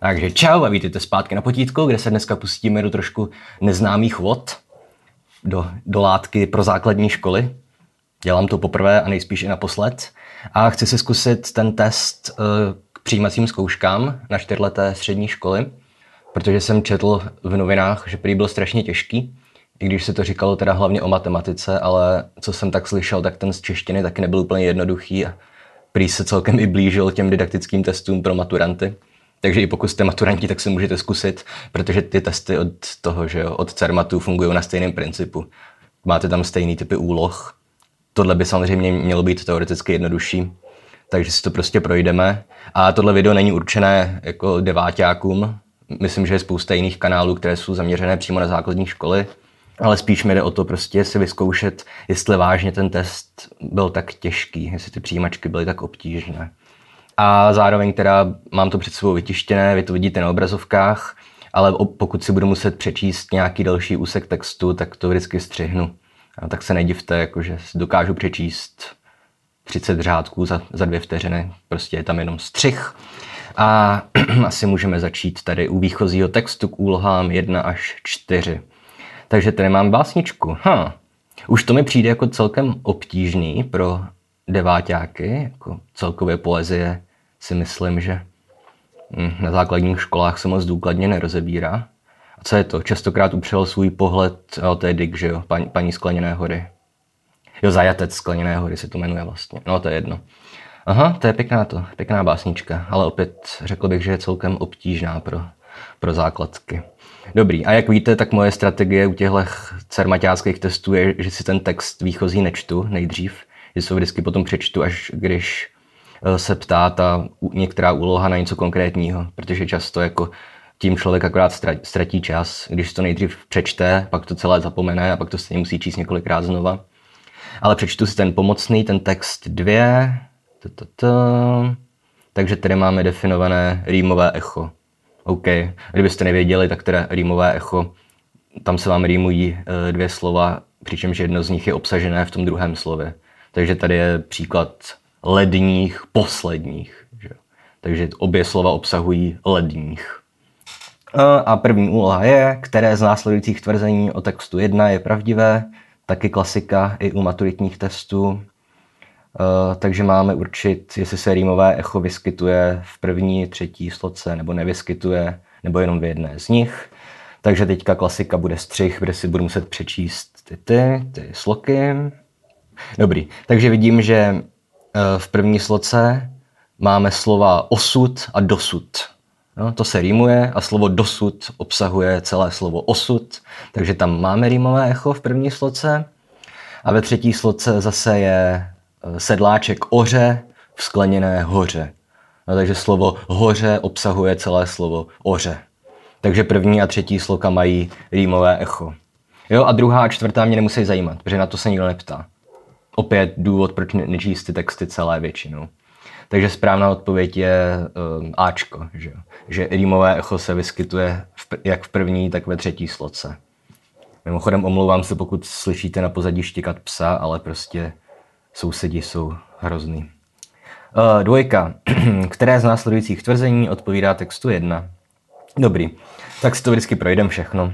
Takže čau a vítejte zpátky na potítku, kde se dneska pustíme do trošku neznámých vod, do, do látky pro základní školy. Dělám to poprvé a nejspíš i naposled. A chci si zkusit ten test uh, k přijímacím zkouškám na čtyřleté střední školy, protože jsem četl v novinách, že prý byl strašně těžký, i když se to říkalo teda hlavně o matematice, ale co jsem tak slyšel, tak ten z češtiny taky nebyl úplně jednoduchý a prý se celkem i blížil těm didaktickým testům pro maturanty. Takže i pokud jste maturanti, tak se můžete zkusit, protože ty testy od toho, že jo, od CERMATu fungují na stejném principu. Máte tam stejný typy úloh. Tohle by samozřejmě mělo být teoreticky jednodušší, takže si to prostě projdeme. A tohle video není určené jako deváťákům. Myslím, že je spousta jiných kanálů, které jsou zaměřené přímo na základní školy, ale spíš mi jde o to prostě si vyzkoušet, jestli vážně ten test byl tak těžký, jestli ty přijímačky byly tak obtížné. A zároveň teda mám to před sebou vytištěné, vy to vidíte na obrazovkách, ale pokud si budu muset přečíst nějaký další úsek textu, tak to vždycky střihnu. A tak se nedivte, jakože dokážu přečíst 30 řádků za, za dvě vteřiny, prostě je tam jenom střih. A asi můžeme začít tady u výchozího textu k úlohám 1 až 4. Takže tady mám básničku. Huh. Už to mi přijde jako celkem obtížný pro deváťáky, jako celkově poezie si myslím, že hm, na základních školách se moc důkladně nerozebírá. A co je to? Častokrát upřel svůj pohled, o to je Dick, že jo, paní, paní Skleněné hory. Jo, Zajatec Skleněné hory se to jmenuje vlastně. No, to je jedno. Aha, to je pěkná to, pěkná básnička, ale opět řekl bych, že je celkem obtížná pro, pro základky. Dobrý, a jak víte, tak moje strategie u těchto cermaťáckých testů je, že si ten text výchozí nečtu nejdřív, že se vždycky potom přečtu, až když eh, se ptá ta některá úloha na něco konkrétního, protože často jako tím člověk akorát ztratí čas, když to nejdřív přečte, pak to celé zapomene a pak to stejně musí číst několikrát znova. Ale přečtu si ten pomocný, ten text dvě, takže tady máme definované rýmové echo. OK, kdybyste nevěděli, tak teda rýmové echo, tam se vám rýmují eh, dvě slova, přičemž jedno z nich je obsažené v tom druhém slově. Takže tady je příklad ledních posledních. Že? Takže obě slova obsahují ledních. A první úloha je, které z následujících tvrzení o textu 1 je pravdivé, taky klasika i u maturitních testů. Takže máme určit, jestli se rýmové echo vyskytuje v první, třetí sloce, nebo nevyskytuje, nebo jenom v jedné z nich. Takže teďka klasika bude střih, kde si budu muset přečíst ty, ty, ty sloky. Dobrý, takže vidím, že eh, v první sloce máme slova osud a dosud. No, to se rýmuje a slovo dosud obsahuje celé slovo osud, takže tam máme rýmové echo v první sloce. A ve třetí sloce zase je eh, sedláček oře v skleněné hoře. No, takže slovo hoře obsahuje celé slovo oře. Takže první a třetí sloka mají rýmové echo. Jo, a druhá a čtvrtá mě nemusí zajímat, protože na to se nikdo neptá opět důvod, proč nečíst ty texty celé většinou. Takže správná odpověď je um, Ačko, že, že rýmové echo se vyskytuje v, jak v první, tak ve třetí sloce. Mimochodem omlouvám se, pokud slyšíte na pozadí štěkat psa, ale prostě sousedi jsou hrozný. Uh, dvojka. Které z následujících tvrzení odpovídá textu jedna? Dobrý. Tak si to vždycky projdem všechno.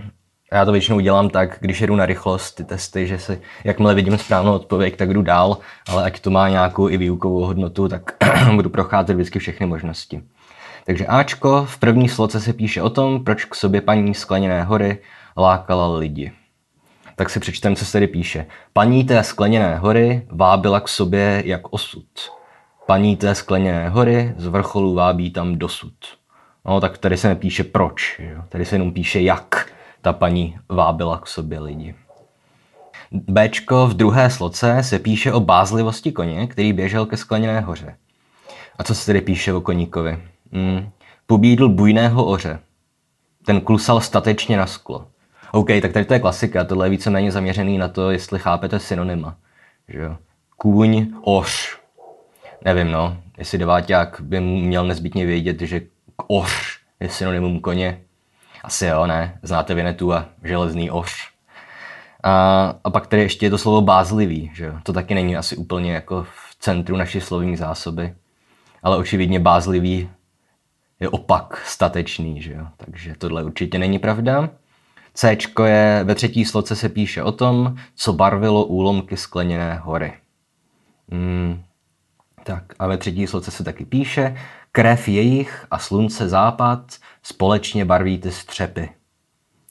Já to většinou dělám tak, když jedu na rychlost ty testy, že si jakmile vidím správnou odpověď, tak jdu dál, ale ať to má nějakou i výukovou hodnotu, tak budu procházet vždycky všechny možnosti. Takže Ačko v první sloce se píše o tom, proč k sobě paní skleněné hory lákala lidi. Tak si přečtem, co se tady píše. Paní té skleněné hory vábila k sobě jak osud. Paní té skleněné hory z vrcholu vábí tam dosud. No tak tady se nepíše proč, jo? tady se jenom píše jak ta paní vábila k sobě lidi. Bčko v druhé sloce se píše o bázlivosti koně, který běžel ke skleněné hoře. A co se tedy píše o koníkovi? Hmm. Pobídl bujného oře. Ten klusal statečně na sklo. OK, tak tady to je klasika, tohle je víceméně zaměřený na to, jestli chápete synonyma. Že? Kůň, oř. Nevím, no, jestli deváťák by měl nezbytně vědět, že oř je synonymum koně, asi jo, ne? Znáte Vinetu a železný oř. A, a pak tady ještě je to slovo bázlivý, že jo? To taky není asi úplně jako v centru naší slovní zásoby. Ale očividně bázlivý je opak statečný, že jo? takže tohle určitě není pravda. C je, ve třetí sloce se píše o tom, co barvilo úlomky skleněné hory. Hmm, tak a ve třetí sloce se taky píše, krev jejich a slunce západ společně barví ty střepy.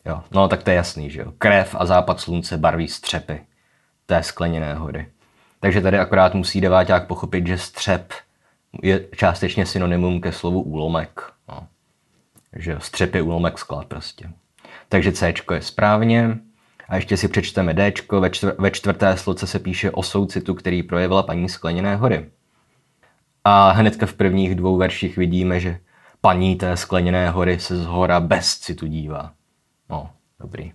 Jo, no tak to je jasný, že jo. Krev a západ slunce barví střepy té skleněné hory. Takže tady akorát musí deváťák pochopit, že střep je částečně synonymum ke slovu úlomek. No. Že střep je úlomek skla prostě. Takže C je správně. A ještě si přečteme D. Ve, čtvr- ve čtvrté sloce se píše o soucitu, který projevila paní Skleněné hory. A hnedka v prvních dvou verších vidíme, že paní té Skleněné hory se z hora bez citu dívá. No, dobrý.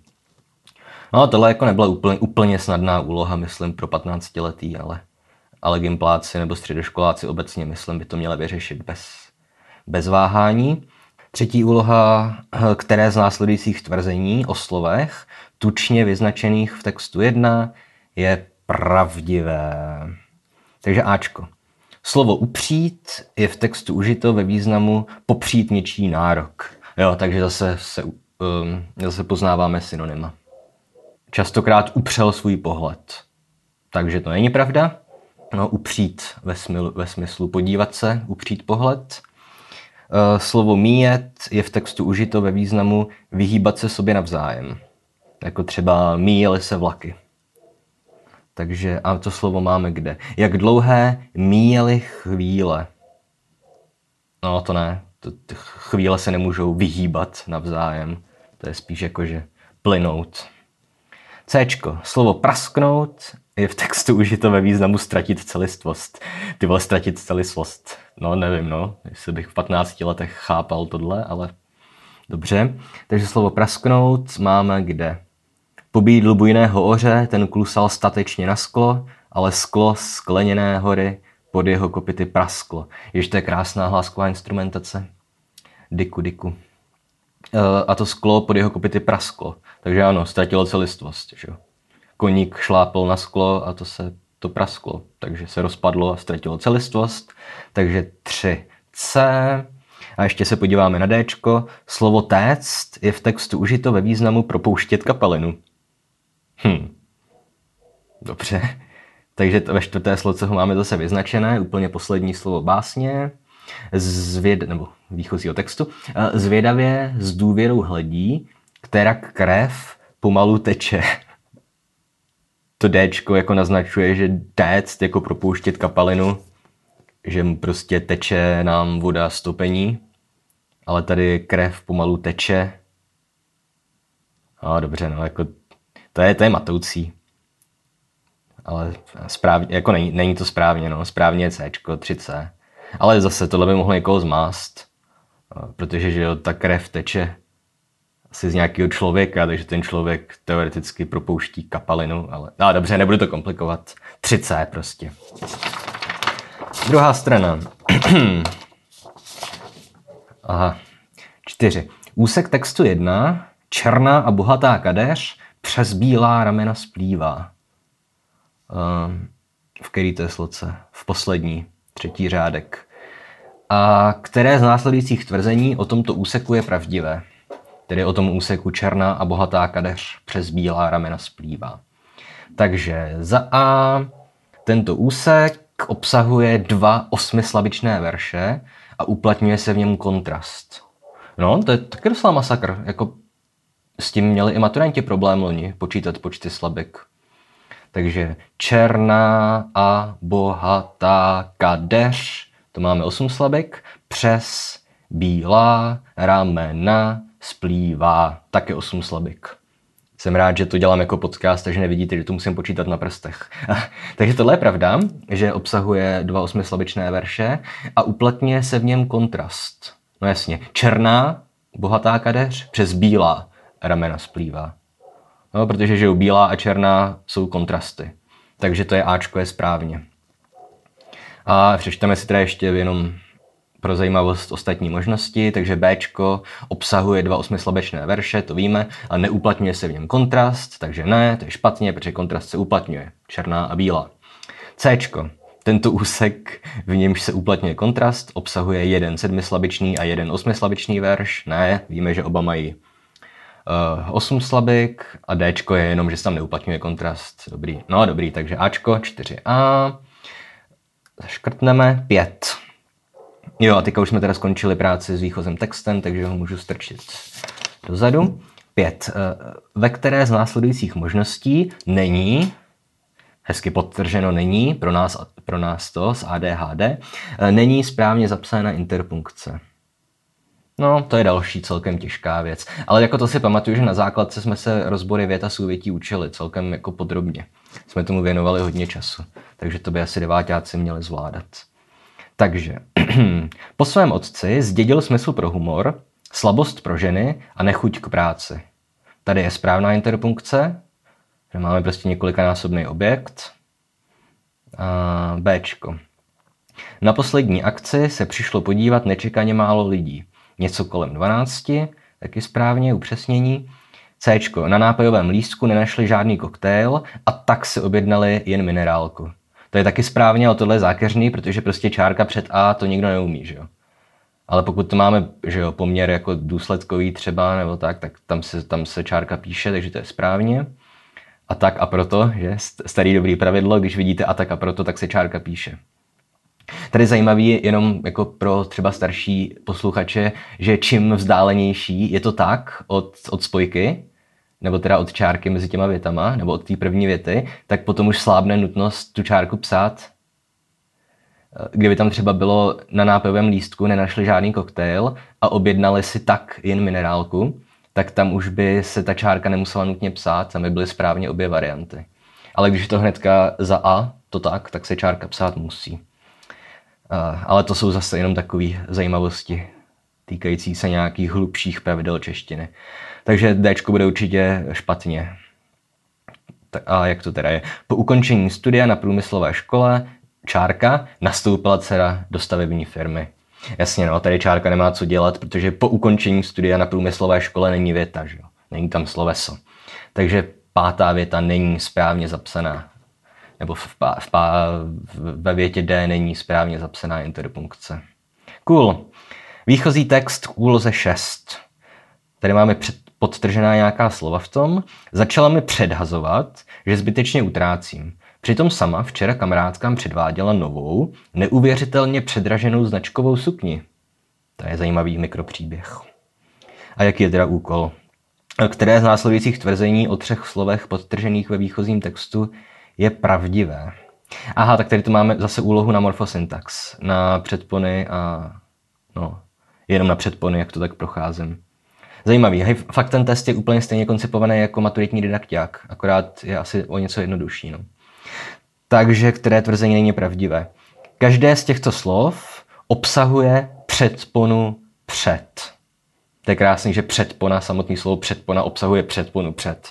No, tohle jako nebyla úplně, úplně snadná úloha, myslím, pro 15 letý, ale, ale gimpláci nebo středoškoláci obecně, myslím, by to měli vyřešit bez, bez váhání. Třetí úloha, které z následujících tvrzení o slovech, tučně vyznačených v textu 1, je pravdivé. Takže Ačko. Slovo upřít je v textu užito ve významu popřít něčí nárok. Jo, takže zase, se, um, zase poznáváme synonyma. Častokrát upřel svůj pohled. Takže to není pravda. No, upřít ve, smyslu, ve smyslu podívat se, upřít pohled. Eh, slovo míjet je v textu užito ve významu vyhýbat se sobě navzájem. Jako třeba míjely se vlaky. Takže a to slovo máme kde? Jak dlouhé míjely chvíle? No to ne. To, ty chvíle se nemůžou vyhýbat navzájem. To je spíš jako, že plynout. C. Slovo prasknout je v textu užito ve významu ztratit celistvost. Ty vole, ztratit celistvost. No, nevím, no, jestli bych v 15 letech chápal tohle, ale dobře. Takže slovo prasknout máme kde? Pobídl bujného oře, ten klusal statečně na sklo, ale sklo skleněné hory pod jeho kopity prasklo. Jež to je krásná hlásková instrumentace. Diku, diku. E, a to sklo pod jeho kopity prasklo. Takže ano, ztratilo celistvost. Že? koník šlápl na sklo a to se to prasklo, takže se rozpadlo a ztratilo celistvost. Takže 3C. A ještě se podíváme na D. Slovo téct je v textu užito ve významu propouštět kapelinu. Hm. Dobře. Takže ve čtvrté sloce ho máme zase vyznačené, úplně poslední slovo básně. Zvěd, nebo výchozího textu. Zvědavě s důvěrou hledí, která krev pomalu teče to D jako naznačuje, že déct jako propouštět kapalinu, že prostě teče nám voda stopení, ale tady krev pomalu teče. A dobře, no, jako to je, to je matoucí. Ale správně, jako není, není to správně, no, správně je C, 3C. Ale zase tohle by mohlo někoho zmást, protože že jo, ta krev teče asi z nějakého člověka, takže ten člověk teoreticky propouští kapalinu, ale no, dobře, nebudu to komplikovat. 3C prostě. Druhá strana. Aha. Čtyři. Úsek textu jedna. Černá a bohatá kadeř přes bílá ramena splývá. Um, v který to je sloce? V poslední, třetí řádek. A které z následujících tvrzení o tomto úseku je pravdivé? tedy o tom úseku černá a bohatá kadeř přes bílá ramena splývá. Takže za A tento úsek obsahuje dva osmislabičné verše a uplatňuje se v něm kontrast. No, to je taky docela masakr. Jako s tím měli i maturanti problém loni počítat počty slabik. Takže černá a bohatá kadeř, to máme 8 slabik, přes bílá ramena splývá také 8 slabik. Jsem rád, že to dělám jako podcast, takže nevidíte, že to musím počítat na prstech. takže tohle je pravda, že obsahuje dva osmislabičné verše a uplatňuje se v něm kontrast. No jasně, černá, bohatá kadeř, přes bílá ramena splývá. No, protože že bílá a černá jsou kontrasty. Takže to je Ačko je správně. A přečteme si teda ještě jenom pro zajímavost ostatní možnosti, takže B obsahuje dva osmislabečné verše, to víme, a neuplatňuje se v něm kontrast, takže ne, to je špatně, protože kontrast se uplatňuje, černá a bílá. C. Tento úsek, v němž se uplatňuje kontrast, obsahuje jeden sedmislabičný a jeden osmislabičný verš. Ne, víme, že oba mají uh, osm slabik a D je jenom, že se tam neuplatňuje kontrast. Dobrý. No dobrý, takže Ačko 4A. Zaškrtneme 5. Jo, a teďka už jsme teda skončili práci s výchozím textem, takže ho můžu strčit dozadu. 5. Eh, ve které z následujících možností není hezky podtrženo není, pro nás, pro nás to z ADHD, eh, není správně zapsána interpunkce. No, to je další celkem těžká věc. Ale jako to si pamatuju, že na základce jsme se rozbory věta souvětí učili celkem jako podrobně. Jsme tomu věnovali hodně času, takže to by asi devátáci měli zvládat. Takže, po svém otci zdědil smysl pro humor, slabost pro ženy a nechuť k práci. Tady je správná interpunkce, že máme prostě několikanásobný objekt. A Bčko. Na poslední akci se přišlo podívat nečekaně málo lidí. Něco kolem 12, taky správně, upřesnění. C. Na nápojovém lístku nenašli žádný koktejl a tak si objednali jen minerálku. To je taky správně, ale tohle je zákeřný, protože prostě čárka před A to nikdo neumí, že jo. Ale pokud to máme že jo, poměr jako důsledkový třeba nebo tak, tak tam se, tam se čárka píše, takže to je správně. A tak a proto, že starý dobrý pravidlo, když vidíte a tak a proto, tak se čárka píše. Tady zajímavý jenom jako pro třeba starší posluchače, že čím vzdálenější je to tak od, od spojky, nebo teda od čárky mezi těma větama, nebo od té první věty, tak potom už slábne nutnost tu čárku psát. Kdyby tam třeba bylo na nápojovém lístku nenašli žádný koktejl a objednali si tak jen minerálku, tak tam už by se ta čárka nemusela nutně psát, tam by byly správně obě varianty. Ale když je to hnedka za A, to tak, tak se čárka psát musí. Ale to jsou zase jenom takové zajímavosti týkající se nějakých hlubších pravidel češtiny. Takže D bude určitě špatně. A jak to teda je? Po ukončení studia na průmyslové škole čárka nastoupila dcera do stavební firmy. Jasně, no, tady čárka nemá co dělat, protože po ukončení studia na průmyslové škole není věta, že jo? Není tam sloveso. Takže pátá věta není správně zapsaná. Nebo v pá, v pá, ve větě D není správně zapsaná interpunkce. Cool. Výchozí text k úloze 6. Tady máme před, podtržená nějaká slova v tom. Začala mi předhazovat, že zbytečně utrácím. Přitom sama včera kamarádkám předváděla novou, neuvěřitelně předraženou značkovou sukni. To je zajímavý mikropříběh. A jaký je teda úkol? Které z následujících tvrzení o třech slovech podtržených ve výchozím textu je pravdivé? Aha, tak tady tu máme zase úlohu na morfosyntax, na předpony a no, jenom na předpony, jak to tak procházím. Zajímavý. Hej, fakt ten test je úplně stejně koncipovaný jako maturitní didakták, akorát je asi o něco jednodušší. No takže které tvrzení není pravdivé. Každé z těchto slov obsahuje předponu před. To je krásný, že předpona, samotný slovo předpona obsahuje předponu před.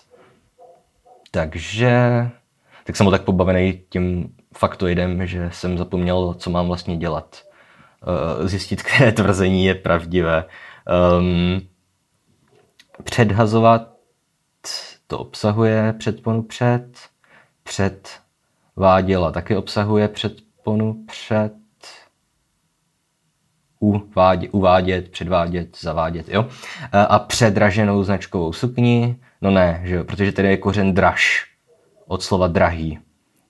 Takže, tak jsem byl tak pobavený tím faktoidem, že jsem zapomněl, co mám vlastně dělat. Eh, zjistit, které tvrzení je pravdivé. Um, předhazovat to obsahuje předponu před, před váděla taky obsahuje předponu před uvádě, uvádět, předvádět, zavádět, jo. A předraženou značkovou sukni, no ne, že jo, protože tady je kořen draž, od slova drahý.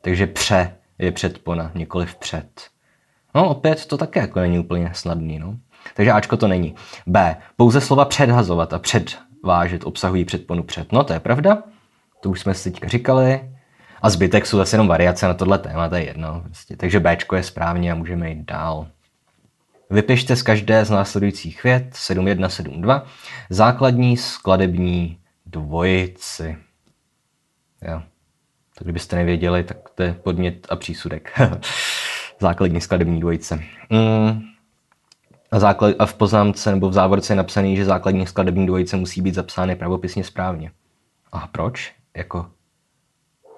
Takže pře je předpona, nikoli před. No opět to také jako není úplně snadný, no. Takže Ačko to není. B. Pouze slova předhazovat a předvážet obsahují předponu před. No to je pravda, to už jsme si teďka říkali. A zbytek jsou zase jenom variace na tohle téma, to je jedno. Prostě. Takže B je správně a můžeme jít dál. Vypište z každé z následujících vět 7172 základní skladební dvojici. Jo. To kdybyste nevěděli, tak to je podmět a přísudek. základní skladební dvojice. Mm. A, základ, a v poznámce nebo v závorce je napsaný, že základní skladební dvojice musí být zapsány pravopisně správně. A proč? Jako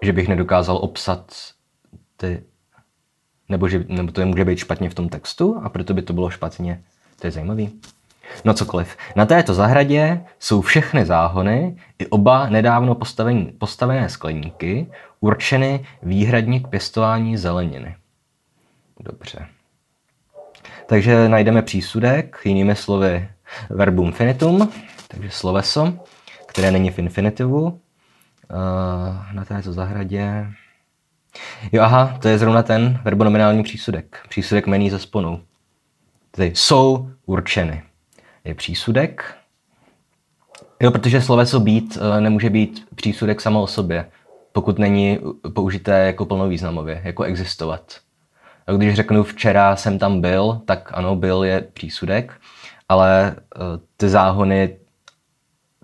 že bych nedokázal obsat ty, nebo, že, nebo to je může být špatně v tom textu a proto by to bylo špatně. To je zajímavý. No cokoliv. Na této zahradě jsou všechny záhony i oba nedávno postavené skleníky určeny výhradně k pěstování zeleniny. Dobře. Takže najdeme přísudek, jinými slovy verbum finitum, takže sloveso, které není v infinitivu. Uh, na této zahradě. Jo, aha, to je zrovna ten verbonominální přísudek. Přísudek mení ze sponu. Tedy jsou určeny. Je přísudek. Jo, protože sloveso být uh, nemůže být přísudek samo o sobě, pokud není použité jako plnovýznamově, jako existovat. Když řeknu včera jsem tam byl, tak ano, byl je přísudek, ale eh, ty záhony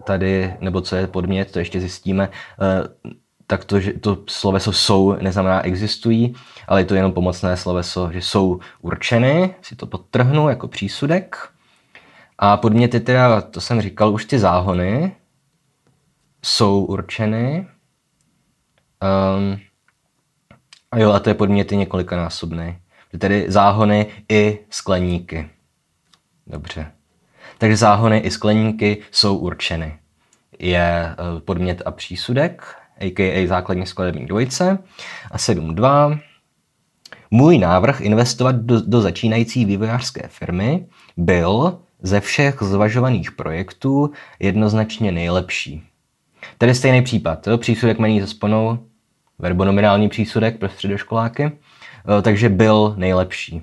tady, nebo co je podmět, to ještě zjistíme, eh, tak to, že to sloveso jsou neznamená existují, ale je to jenom pomocné sloveso, že jsou určeny, si to podtrhnu jako přísudek. A podměty teda, to jsem říkal, už ty záhony jsou určeny. Um, a jo, a to je podměty několikanásobný. Tedy záhony i skleníky. Dobře. Takže záhony i skleníky jsou určeny. Je eh, podmět a přísudek, a.k.a. základní skladební dvojice. A 7.2. Můj návrh investovat do, do začínající vývojářské firmy byl ze všech zvažovaných projektů jednoznačně nejlepší. Tedy stejný případ. Jo? Přísudek mení ze sponou, verbonominální přísudek pro středoškoláky, eh, takže byl nejlepší.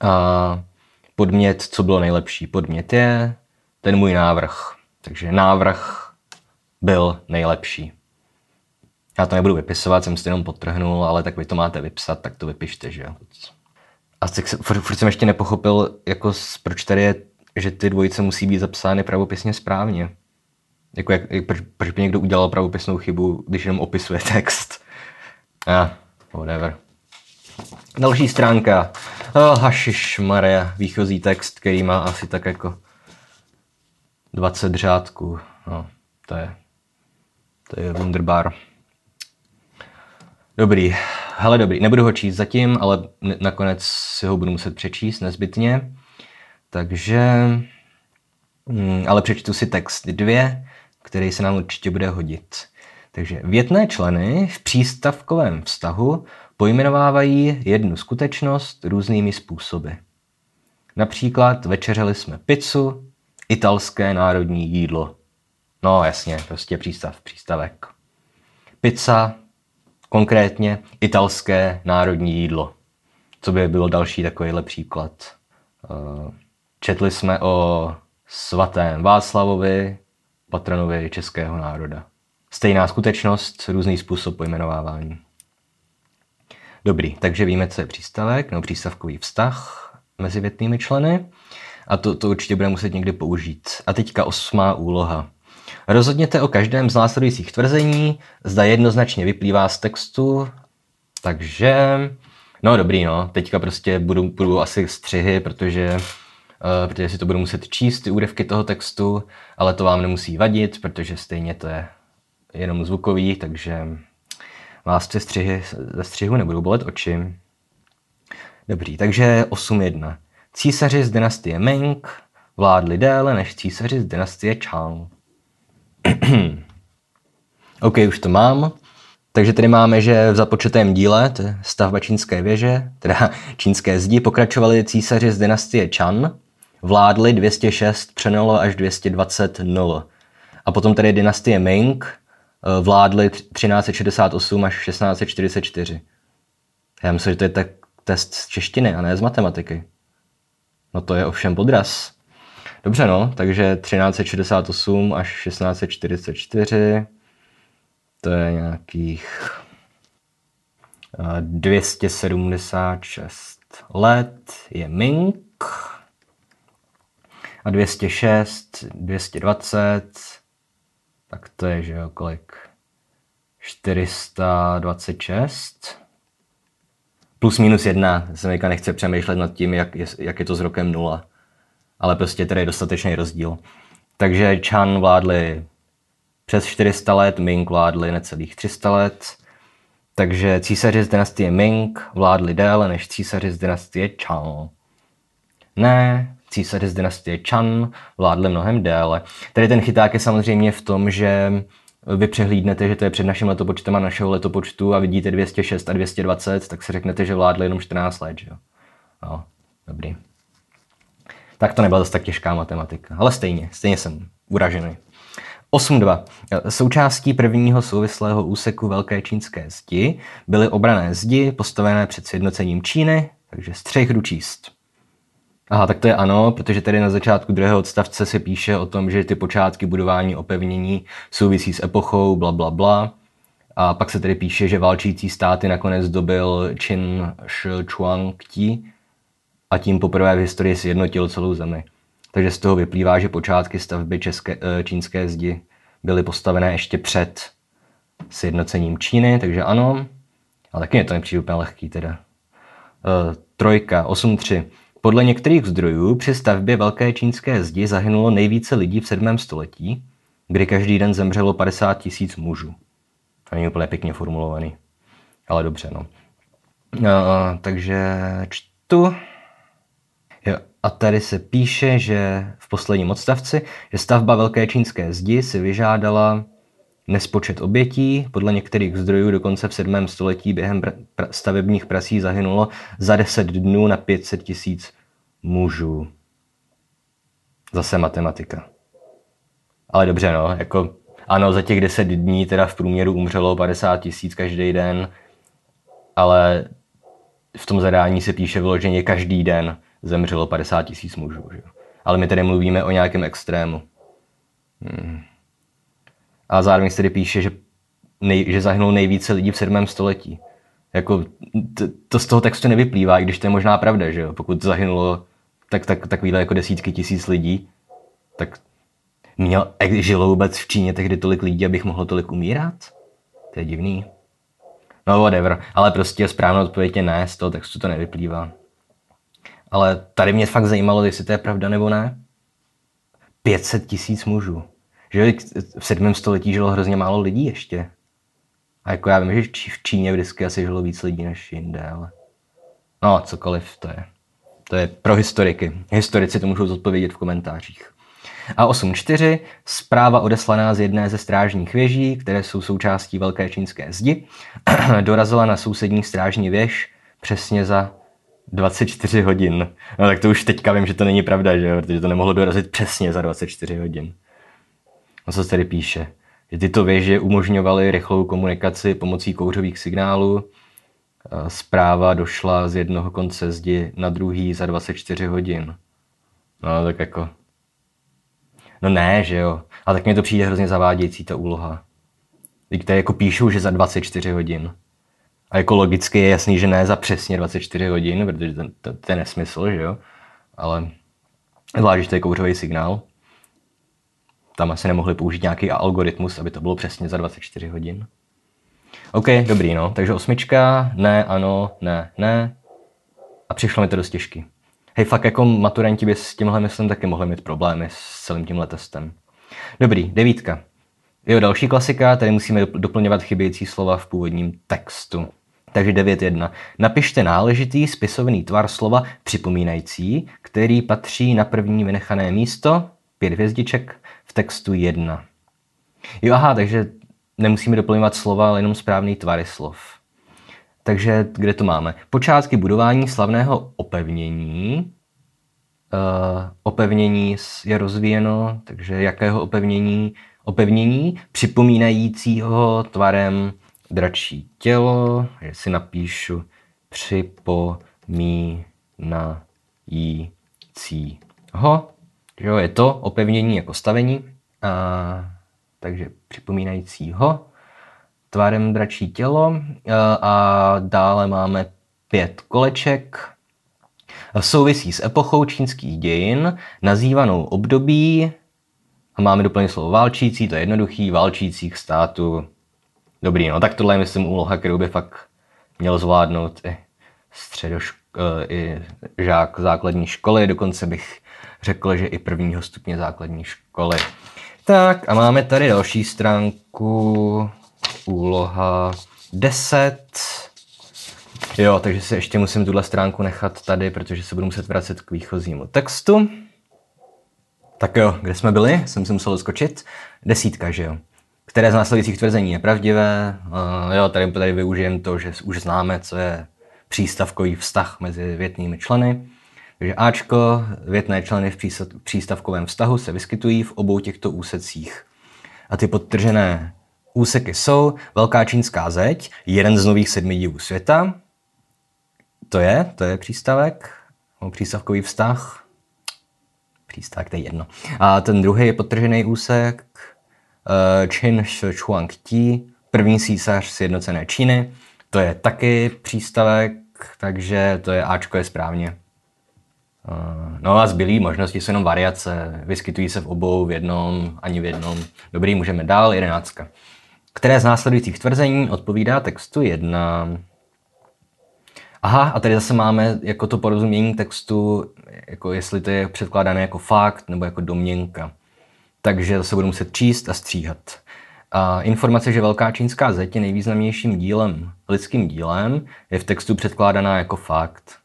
A podmět, co bylo nejlepší? Podmět je ten můj návrh. Takže návrh byl nejlepší. Já to nebudu vypisovat, jsem si jenom potrhnul, ale tak vy to máte vypsat, tak to vypište, že jo. A tak furt, furt jsem ještě nepochopil, jako proč tady je, že ty dvojice musí být zapsány pravopisně správně. Jako jak, jak, proč, proč by někdo udělal pravopisnou chybu, když jenom opisuje text. Ah, whatever. Další stránka. Oh, hašiš Maria, výchozí text, který má asi tak jako 20 řádků. No, to je, to je wunderbar. Dobrý, hele dobrý, nebudu ho číst zatím, ale nakonec si ho budu muset přečíst nezbytně. Takže, hm, ale přečtu si text dvě, který se nám určitě bude hodit. Takže větné členy v přístavkovém vztahu pojmenovávají jednu skutečnost různými způsoby. Například večeřeli jsme pizzu, italské národní jídlo. No jasně, prostě přístav, přístavek. Pizza, konkrétně italské národní jídlo. Co by bylo další takovýhle příklad? Eh, četli jsme o svatém Václavovi, patronovi českého národa. Stejná skutečnost, různý způsob pojmenovávání. Dobrý, takže víme, co je přístavek, no přístavkový vztah mezi větnými členy a to, to určitě bude muset někdy použít. A teďka osmá úloha. Rozhodněte o každém z následujících tvrzení, zda jednoznačně vyplývá z textu, takže... No dobrý, no, teďka prostě budu, budu asi střihy, protože, protože si to budu muset číst, ty úryvky toho textu, ale to vám nemusí vadit, protože stejně to je jenom zvukový, takže vás ty střihy, ze střihu nebudou bolet oči. Dobrý, takže 8.1. Císaři z dynastie Ming vládli déle než císaři z dynastie Chang. OK, už to mám. Takže tady máme, že v započetém díle, stavba čínské věže, teda čínské zdi, pokračovali císaři z dynastie Chan, vládli 206 přenolo až 220 0. A potom tady dynastie Ming, Eh, vládli 1368 až 1644. Já myslím, že to je tak test z češtiny a ne z matematiky. No to je ovšem podraz. Dobře no, takže 1368 až 1644, to je nějakých 276 eh, let je Ming a 206, 220, tak to je, že jo, kolik? 426 plus minus jedna. Mi nechce přemýšlet nad tím, jak je, jak je to s rokem nula. Ale prostě tady je dostatečný rozdíl. Takže Chan vládli přes 400 let, Ming vládli necelých 300 let. Takže císaři z dynastie Ming vládli déle než císaři z dynastie Chang. Ne, císaři z dynastie Chan vládli mnohem déle. Tady ten chyták je samozřejmě v tom, že vy přehlídnete, že to je před naším letopočtem a našeho letopočtu a vidíte 206 a 220, tak si řeknete, že vládli jenom 14 let, že jo? No, dobrý. Tak to nebyla zase tak těžká matematika, ale stejně, stejně jsem uražený. 8.2. Součástí prvního souvislého úseku Velké čínské zdi byly obrané zdi postavené před sjednocením Číny, takže střech jdu. Aha, tak to je ano, protože tady na začátku druhého odstavce se píše o tom, že ty počátky budování opevnění souvisí s epochou, bla, bla, bla. A pak se tedy píše, že válčící státy nakonec dobil Qin Shi Chuang Ti a tím poprvé v historii sjednotil celou zemi. Takže z toho vyplývá, že počátky stavby české, eh, čínské zdi byly postavené ještě před sjednocením Číny, takže ano. Ale taky mě to nepřijde úplně lehký teda. Uh, trojka, 8.3. Podle některých zdrojů při stavbě Velké čínské zdi zahynulo nejvíce lidí v 7. století, kdy každý den zemřelo 50 tisíc mužů. To není úplně pěkně formulovaný. Ale dobře, no. Uh, takže čtu. Jo, a tady se píše, že v posledním odstavci, že stavba Velké čínské zdi si vyžádala nespočet obětí. Podle některých zdrojů dokonce v 7. století během stavebních prací zahynulo za 10 dnů na 500 tisíc mužů. Zase matematika. Ale dobře, no, jako ano, za těch 10 dní teda v průměru umřelo 50 tisíc každý den, ale v tom zadání se píše vyloženě každý den zemřelo 50 tisíc mužů. Že? Ale my tady mluvíme o nějakém extrému. Hmm. A zároveň se tady píše, že, nej, že zahynulo nejvíce lidí v 7. století. Jako, to, to z toho textu nevyplývá, i když to je možná pravda, že jo? Pokud zahynulo tak, tak, takovýhle jako desítky tisíc lidí, tak měl, žilo vůbec v Číně tehdy tolik lidí, abych mohl tolik umírat? To je divný. No whatever, ale prostě správnou odpověď je ne, z toho textu to nevyplývá. Ale tady mě fakt zajímalo, jestli to je pravda nebo ne. 500 tisíc mužů. Že v 7. století žilo hrozně málo lidí ještě. A jako já vím, že v Číně vždycky asi žilo víc lidí než jinde, ale... No, cokoliv to je. To je pro historiky. Historici to můžou zodpovědět v komentářích. A 8.4. Zpráva odeslaná z jedné ze strážních věží, které jsou součástí Velké čínské zdi, dorazila na sousední strážní věž přesně za 24 hodin. No tak to už teďka vím, že to není pravda, že jo? protože to nemohlo dorazit přesně za 24 hodin. No co se tady píše? Že tyto věže umožňovaly rychlou komunikaci pomocí kouřových signálů. Zpráva došla z jednoho konce zdi na druhý za 24 hodin. No tak jako... No ne, že jo. A tak mi to přijde hrozně zavádějící ta úloha. Teď jako píšu, že za 24 hodin. A jako logicky je jasný, že ne za přesně 24 hodin, protože to, to, to je nesmysl, že jo. Ale zvlášť, že to je kouřový signál. Tam asi nemohli použít nějaký algoritmus, aby to bylo přesně za 24 hodin. OK, dobrý, no. Takže osmička, ne, ano, ne, ne. A přišlo mi to dost těžký. Hej, fakt jako maturanti by s tímhle myslím taky mohli mít problémy s celým tímhle testem. Dobrý, devítka. Jo, další klasika, tady musíme doplňovat chybějící slova v původním textu. Takže 9.1. Napište náležitý spisovný tvar slova připomínající, který patří na první vynechané místo, pět hvězdiček, textu 1. Jo, aha, takže nemusíme doplňovat slova, ale jenom správný tvary slov. Takže kde to máme? Počátky budování slavného opevnění. Uh, opevnění je rozvíjeno, takže jakého opevnění? Opevnění připomínajícího tvarem dračí tělo, že si napíšu připomínajícího. Jo, je to opevnění jako stavení, a, takže připomínajícího. Tvarem dračí tělo a, dále máme pět koleček. Souvisí s epochou čínských dějin, nazývanou období, a máme doplně slovo válčící, to je jednoduchý, válčících států. Dobrý, no tak tohle je myslím úloha, kterou by fakt měl zvládnout i středošk- eh, i žák základní školy, dokonce bych řekl, že i prvního stupně základní školy. Tak a máme tady další stránku, úloha 10. Jo, takže si ještě musím tuhle stránku nechat tady, protože se budu muset vracet k výchozímu textu. Tak jo, kde jsme byli? Jsem si musel skočit. Desítka, že jo? Které z následujících tvrzení je pravdivé? Uh, jo, tady, tady využijem to, že už známe, co je přístavkový vztah mezi větnými členy. Takže Ačko, větné členy v přístavkovém vztahu se vyskytují v obou těchto úsecích. A ty podtržené úseky jsou Velká čínská zeď, jeden z nových sedmi divů světa, to je, to je přístavek, přístavkový vztah, přístavek, to je jedno. A ten druhý je podtržený úsek, uh, Qin Shi Chuang Ti, první císař sjednocené Číny, to je taky přístavek, takže to je Ačko je správně. Uh, no a zbylý možnosti jsou jenom variace, vyskytují se v obou, v jednom, ani v jednom. Dobrý, můžeme dál, jedenáctka. Které z následujících tvrzení odpovídá textu 1? Aha, a tady zase máme jako to porozumění textu, jako jestli to je předkládané jako fakt nebo jako domněnka. Takže zase budu muset číst a stříhat. A informace, že Velká čínská zeď je nejvýznamnějším dílem, lidským dílem, je v textu předkládaná jako fakt.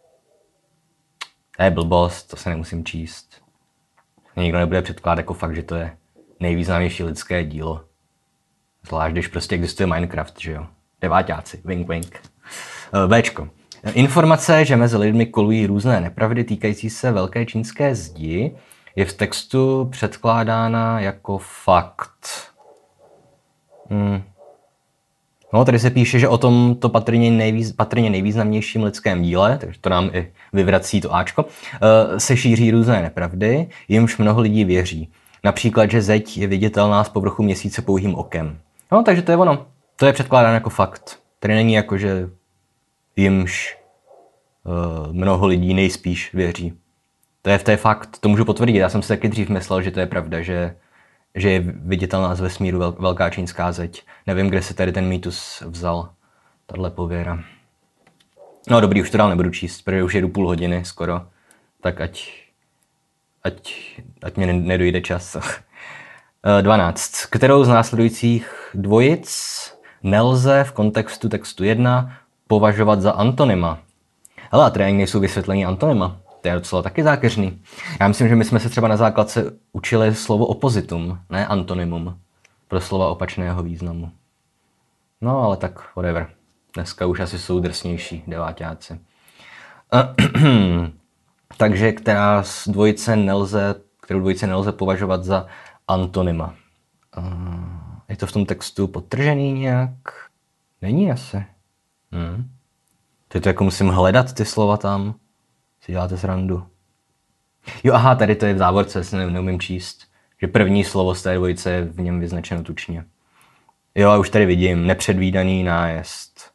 To je blbost, to se nemusím číst. Nikdo nebude předkládat jako fakt, že to je nejvýznamnější lidské dílo. Zvlášť, když prostě existuje Minecraft, že jo. Deváťáci, wink wink. Bčko. Informace, že mezi lidmi kolují různé nepravdy týkající se velké čínské zdi, je v textu předkládána jako fakt. Hmm. No, tady se píše, že o tom to patrně, nejvýz, patrně nejvýznamnějším lidském díle, takže to nám i vyvrací to Ačko, eh, se šíří různé nepravdy, jimž mnoho lidí věří. Například, že zeď je viditelná z povrchu měsíce pouhým okem. No, takže to je ono. To je předkládáno jako fakt. Tady není jako, že jimž uh, mnoho lidí nejspíš věří. To je, to je fakt, to můžu potvrdit. Já jsem si taky dřív myslel, že to je pravda, že, že je viditelná z vesmíru vel, velká čínská zeď. Nevím, kde se tady ten mýtus vzal, tahle pověra. No dobrý, už to dál nebudu číst, protože už jedu půl hodiny skoro, tak ať, ať, ať mě nedojde čas. 12. Eh, Kterou z následujících dvojic nelze v kontextu textu 1 považovat za antonyma. Hele, a nejsou vysvětlení antonyma. To je docela taky zákeřný. Já myslím, že my jsme se třeba na základce učili slovo opozitum, ne antonymum, pro slova opačného významu. No, ale tak whatever. Dneska už asi jsou drsnější deváťáci. Takže která z dvojice nelze, kterou dvojice nelze považovat za antonyma. Je to v tom textu potržený nějak? Není asi. Hmm. Teď to jako musím hledat ty slova tam. Si děláte srandu. Jo, aha, tady to je v závorce, si ne, neumím číst. Že první slovo z té dvojice je v něm vyznačeno tučně. Jo, a už tady vidím, nepředvídaný nájezd.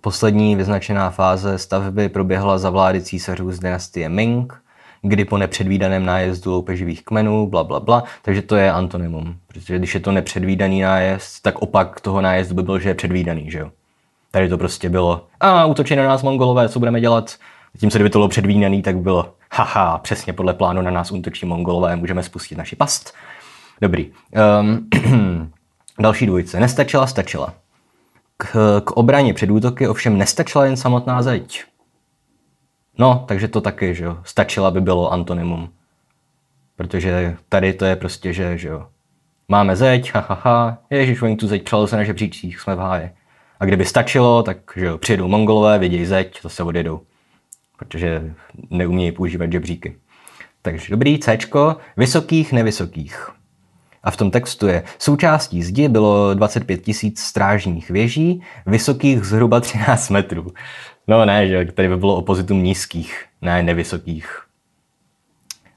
Poslední vyznačená fáze stavby proběhla za vlády císařů z dynastie Ming, kdy po nepředvídaném nájezdu loupeživých kmenů, bla, bla, bla, takže to je antonymum. Protože když je to nepředvídaný nájezd, tak opak toho nájezdu by byl, že je předvídaný, že jo. Tady to prostě bylo, a útočí na nás mongolové, co budeme dělat? Tím, co kdyby to bylo předvídaný, tak bylo, haha, přesně podle plánu na nás útočí mongolové, můžeme spustit naši past. Dobrý. Um, další dvojice. Nestačila, stačila. K, k obraně před útoky ovšem nestačila jen samotná zeď. No, takže to taky, že jo. Stačila by bylo antonymum. Protože tady to je prostě, že, že jo. Máme zeď, ha, ha, ha. Ježiš, oni tu zeď přelo se na žebříčcích, jsme v háji. A kdyby stačilo, tak že jo, přijedou mongolové, vidějí zeď, to se odjedou. Protože neumějí používat žebříky. Takže dobrý, C, vysokých, nevysokých. A v tom textu je, součástí zdi bylo 25 tisíc strážních věží, vysokých zhruba 13 metrů. No ne, že tady by bylo opozitum nízkých, ne nevysokých.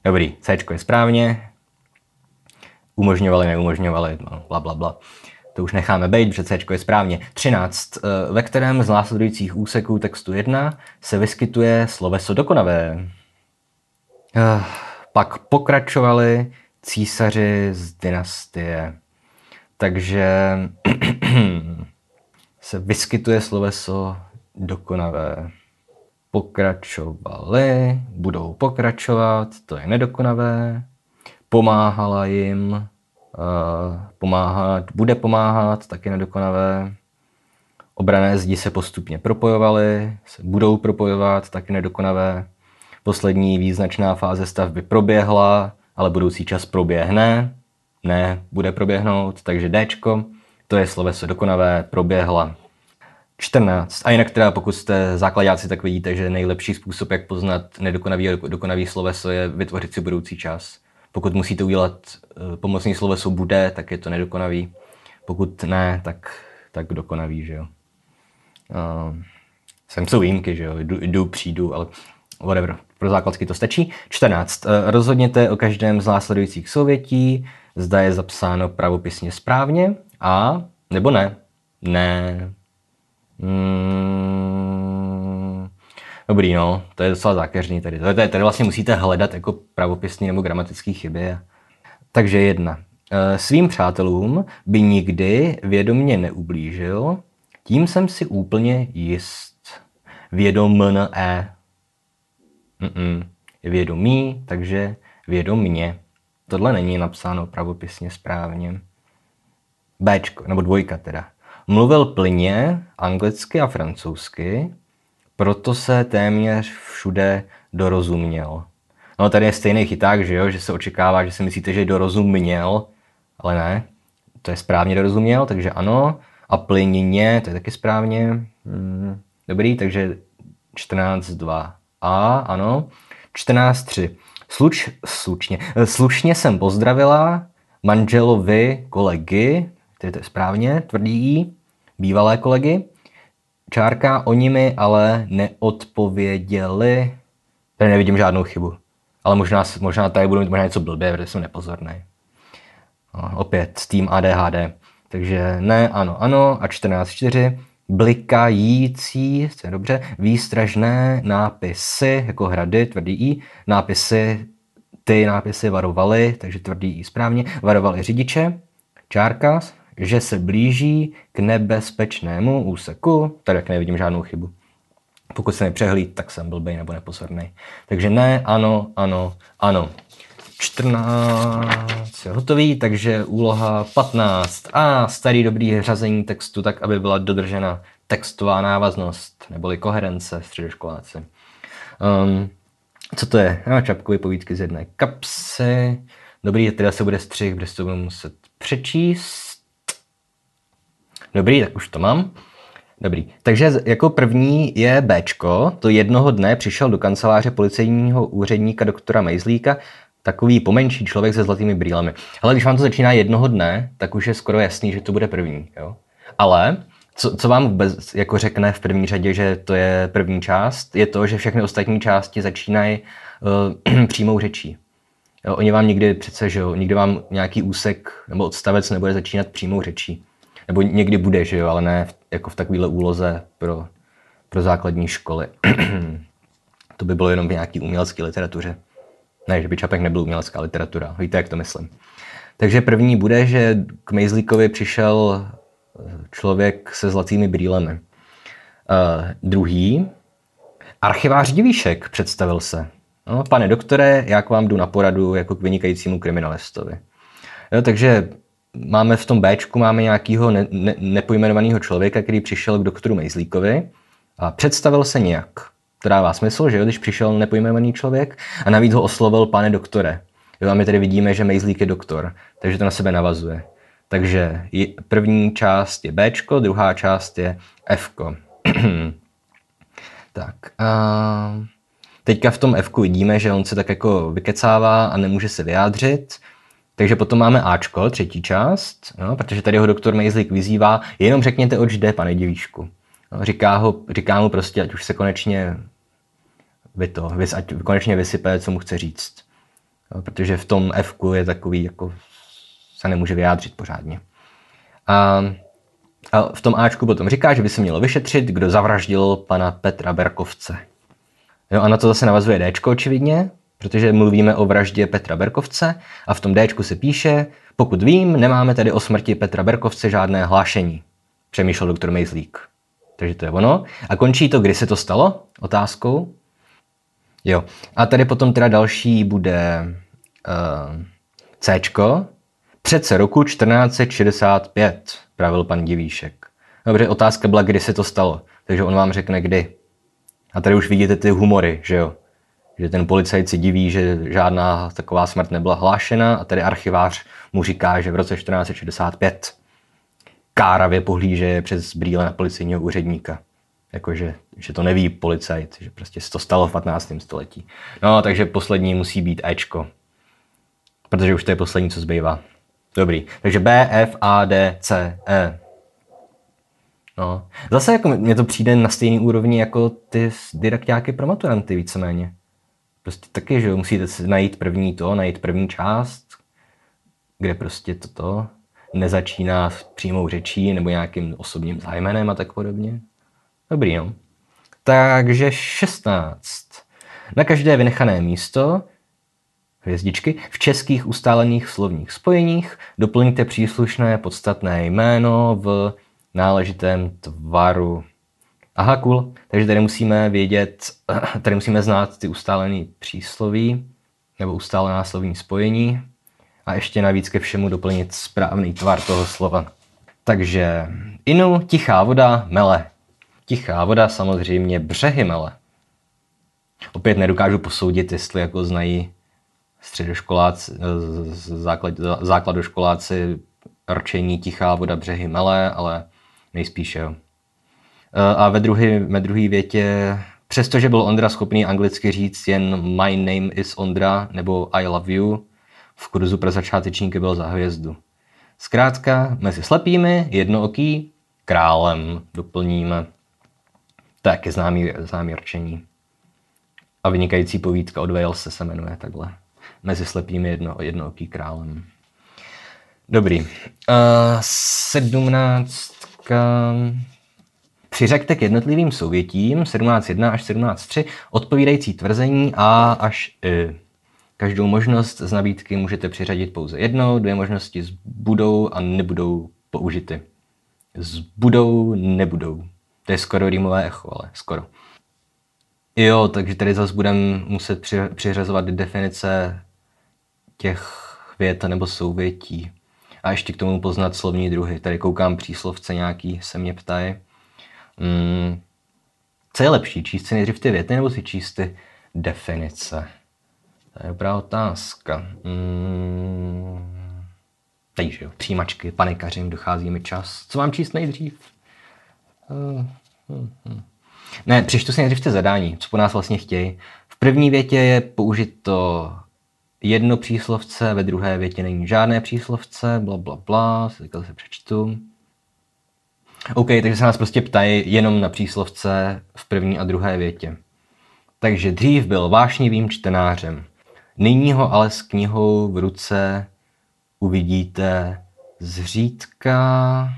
Dobrý, C je správně. Umožňovali, neumožňovali, no, bla, bla, bla. To už necháme být, protože C je správně. 13. Eh, ve kterém z následujících úseků textu 1 se vyskytuje sloveso dokonavé. Eh, pak pokračovali císaři z dynastie. Takže se vyskytuje sloveso dokonavé. Pokračovali, budou pokračovat, to je nedokonavé. Pomáhala jim, pomáhat, bude pomáhat, taky nedokonavé. Obrané zdi se postupně propojovaly, se budou propojovat, taky nedokonavé. Poslední význačná fáze stavby proběhla, ale budoucí čas proběhne. Ne, bude proběhnout, takže Dčko, to je sloveso dokonavé, proběhla. 14. A jinak teda, pokud jste základáci, tak vidíte, že nejlepší způsob, jak poznat nedokonavý a dokonavý sloveso, je vytvořit si budoucí čas. Pokud musíte udělat eh, pomocný sloveso bude, tak je to nedokonavý. Pokud ne, tak, tak dokonavý, že jo. Uh, sem jsou výjimky, že jo, jdu, jdu, přijdu, ale whatever, pro základky to stačí. 14. Uh, rozhodněte o každém z následujících souvětí, zda je zapsáno pravopisně správně a nebo ne. Ne. Mm, dobrý, no, to je docela zákeřný tady. Tady, tady vlastně musíte hledat jako pravopisný nebo gramatický chyby. Takže jedna. Eh, svým přátelům by nikdy vědomně neublížil, tím jsem si úplně jist. Vědomn e. Mm-mm. Je vědomý, takže vědomně. Tohle není napsáno pravopisně správně. Bčko, nebo dvojka teda. Mluvil plně anglicky a francouzsky, proto se téměř všude dorozuměl. No tady je stejný chyták, že jo, že se očekává, že si myslíte, že dorozuměl, ale ne, to je správně dorozuměl, takže ano. A plynině, to je taky správně. Hmm, dobrý, takže 14.2. A, ano. 14.3. Sluč, slučně, slušně jsem pozdravila manželovi kolegy, to je správně, tvrdí bývalé kolegy. Čárka, oni mi ale neodpověděli. Tady nevidím žádnou chybu. Ale možná, možná tady budu mít možná něco blbě, protože jsem nepozorný. No, opět tým ADHD. Takže ne, ano, ano a 14.4. Blikající, to je dobře, výstražné nápisy, jako hrady, tvrdý I, nápisy, ty nápisy varovaly, takže tvrdý I správně, varovali řidiče, čárka, že se blíží k nebezpečnému úseku, tady jak nevidím žádnou chybu. Pokud se nepřehlíd, tak jsem blbej nebo nepozorný. Takže ne, ano, ano, ano. 14 je hotový, takže úloha 15. A starý dobrý řazení textu tak, aby byla dodržena textová návaznost, neboli koherence středoškoláci. Um, co to je? No, čapkové povídky z jedné kapsy. Dobrý, teda se bude střih, protože to budu muset přečíst. Dobrý, tak už to mám. Dobrý. Takže jako první je Bčko. To jednoho dne přišel do kanceláře policejního úředníka doktora Mejzlíka takový pomenší člověk se zlatými brýlemi. Ale když vám to začíná jednoho dne, tak už je skoro jasný, že to bude první. Jo? Ale co, co vám vůbec jako řekne v první řadě, že to je první část, je to, že všechny ostatní části začínají uh, přímou řečí. Jo, oni vám nikdy přece, že jo, nikdy vám nějaký úsek nebo odstavec nebude začínat přímou řečí. Nebo někdy bude, že jo, ale ne v, jako v takovéhle úloze pro, pro základní školy. to by bylo jenom v nějaký umělecké literatuře. Ne, že by Čapek nebyl umělecká literatura. Víte, jak to myslím. Takže první bude, že k Mejzlíkovi přišel eh, člověk se zlatými brýlemi. Uh, druhý, archivář Divíšek představil se. No, pane doktore, já k vám jdu na poradu jako k vynikajícímu kriminalistovi. Jo, takže máme v tom Bčku máme nějakého ne, ne, nepojmenovaného člověka, který přišel k doktoru Mejzlíkovi a představil se nějak. To dává smysl, že jo, když přišel nepojmenovaný člověk a navíc ho oslovil pane doktore. Jo, a my tady vidíme, že Mejzlík je doktor, takže to na sebe navazuje. Takže první část je B, druhá část je F. tak a teďka v tom F vidíme, že on se tak jako vykecává a nemůže se vyjádřit. Takže potom máme Ačko, třetí část, no, protože tady ho doktor Mejzlík vyzývá, jenom řekněte, oč jde, pane divíšku. No, říká, ho, říká mu prostě, ať už se konečně vy to, ať konečně vysype, co mu chce říct. No, protože v tom F je takový, jako se nemůže vyjádřit pořádně. A, a v tom Ačku potom říká, že by se mělo vyšetřit, kdo zavraždil pana Petra Berkovce. Jo, a na to zase navazuje Dčko očividně, protože mluvíme o vraždě Petra Berkovce a v tom Dčku se píše, pokud vím, nemáme tady o smrti Petra Berkovce žádné hlášení, přemýšlel doktor Mejzlík. Takže to je ono. A končí to, kdy se to stalo? Otázkou. Jo. A tady potom teda další bude uh, C. Přece roku 1465, pravil pan Divíšek. Dobře, otázka byla, kdy se to stalo. Takže on vám řekne kdy. A tady už vidíte ty humory, že jo? Že ten policajt si diví, že žádná taková smrt nebyla hlášena a tedy archivář mu říká, že v roce 1465 káravě pohlíže přes brýle na policejního úředníka. Jakože že to neví policajt, že prostě se to stalo v 15. století. No, takže poslední musí být Ečko. Protože už to je poslední, co zbývá. Dobrý. Takže B, F, A, D, C, E. No. Zase jako mně to přijde na stejný úrovni jako ty didaktáky pro maturanty víceméně. Prostě taky, že musíte si najít první to, najít první část, kde prostě toto nezačíná s přímou řečí nebo nějakým osobním zájmenem a tak podobně. Dobrý, no. Takže 16. Na každé vynechané místo hvězdičky v českých ustálených slovních spojeních doplňte příslušné podstatné jméno v náležitém tvaru. Aha, cool. Takže tady musíme vědět, tady musíme znát ty ustálené přísloví nebo ustálená slovní spojení a ještě navíc ke všemu doplnit správný tvar toho slova. Takže inu, tichá voda, mele. Tichá voda samozřejmě břehy mele. Opět nedokážu posoudit, jestli jako znají středoškoláci, základ, základoškoláci rčení tichá voda břehy mele, ale nejspíše jo. A ve druhé ve druhý větě, přestože byl Ondra schopný anglicky říct jen my name is Ondra nebo I love you, v kurzu pro začátečníky byl za hvězdu. Zkrátka, mezi slepými, jednooký, králem doplníme. Tak je známý, známý rčení. A vynikající povídka od Walese se jmenuje takhle. Mezi slepými jedno, jednooký králem. Dobrý. Uh, sedmnáctka. Přiřekte k jednotlivým souvětím 17.1 až 17.3 odpovídající tvrzení A až I. Každou možnost z nabídky můžete přiřadit pouze jednou, dvě možnosti budou a nebudou použity. Zbudou, nebudou. To je skoro rýmové echo, ale skoro. Jo, takže tady zase budeme muset přiřazovat definice těch vět nebo souvětí. A ještě k tomu poznat slovní druhy. Tady koukám příslovce nějaký, se mě ptají. Hmm. Co je lepší, číst si nejdřív ty věty nebo si číst ty definice? To je dobrá otázka. Hmm. Takže jo, přijímačky, panikařím, dochází mi čas. Co mám číst nejdřív? Uh, uh. Ne, přečtu si nejdřív ty zadání, co po nás vlastně chtějí. V první větě je použít to jedno příslovce, ve druhé větě není žádné příslovce, bla, bla, bla, si se přečtu. OK, takže se nás prostě ptají jenom na příslovce v první a druhé větě. Takže dřív byl vášnivým čtenářem. Nyní ho ale s knihou v ruce uvidíte zřídka.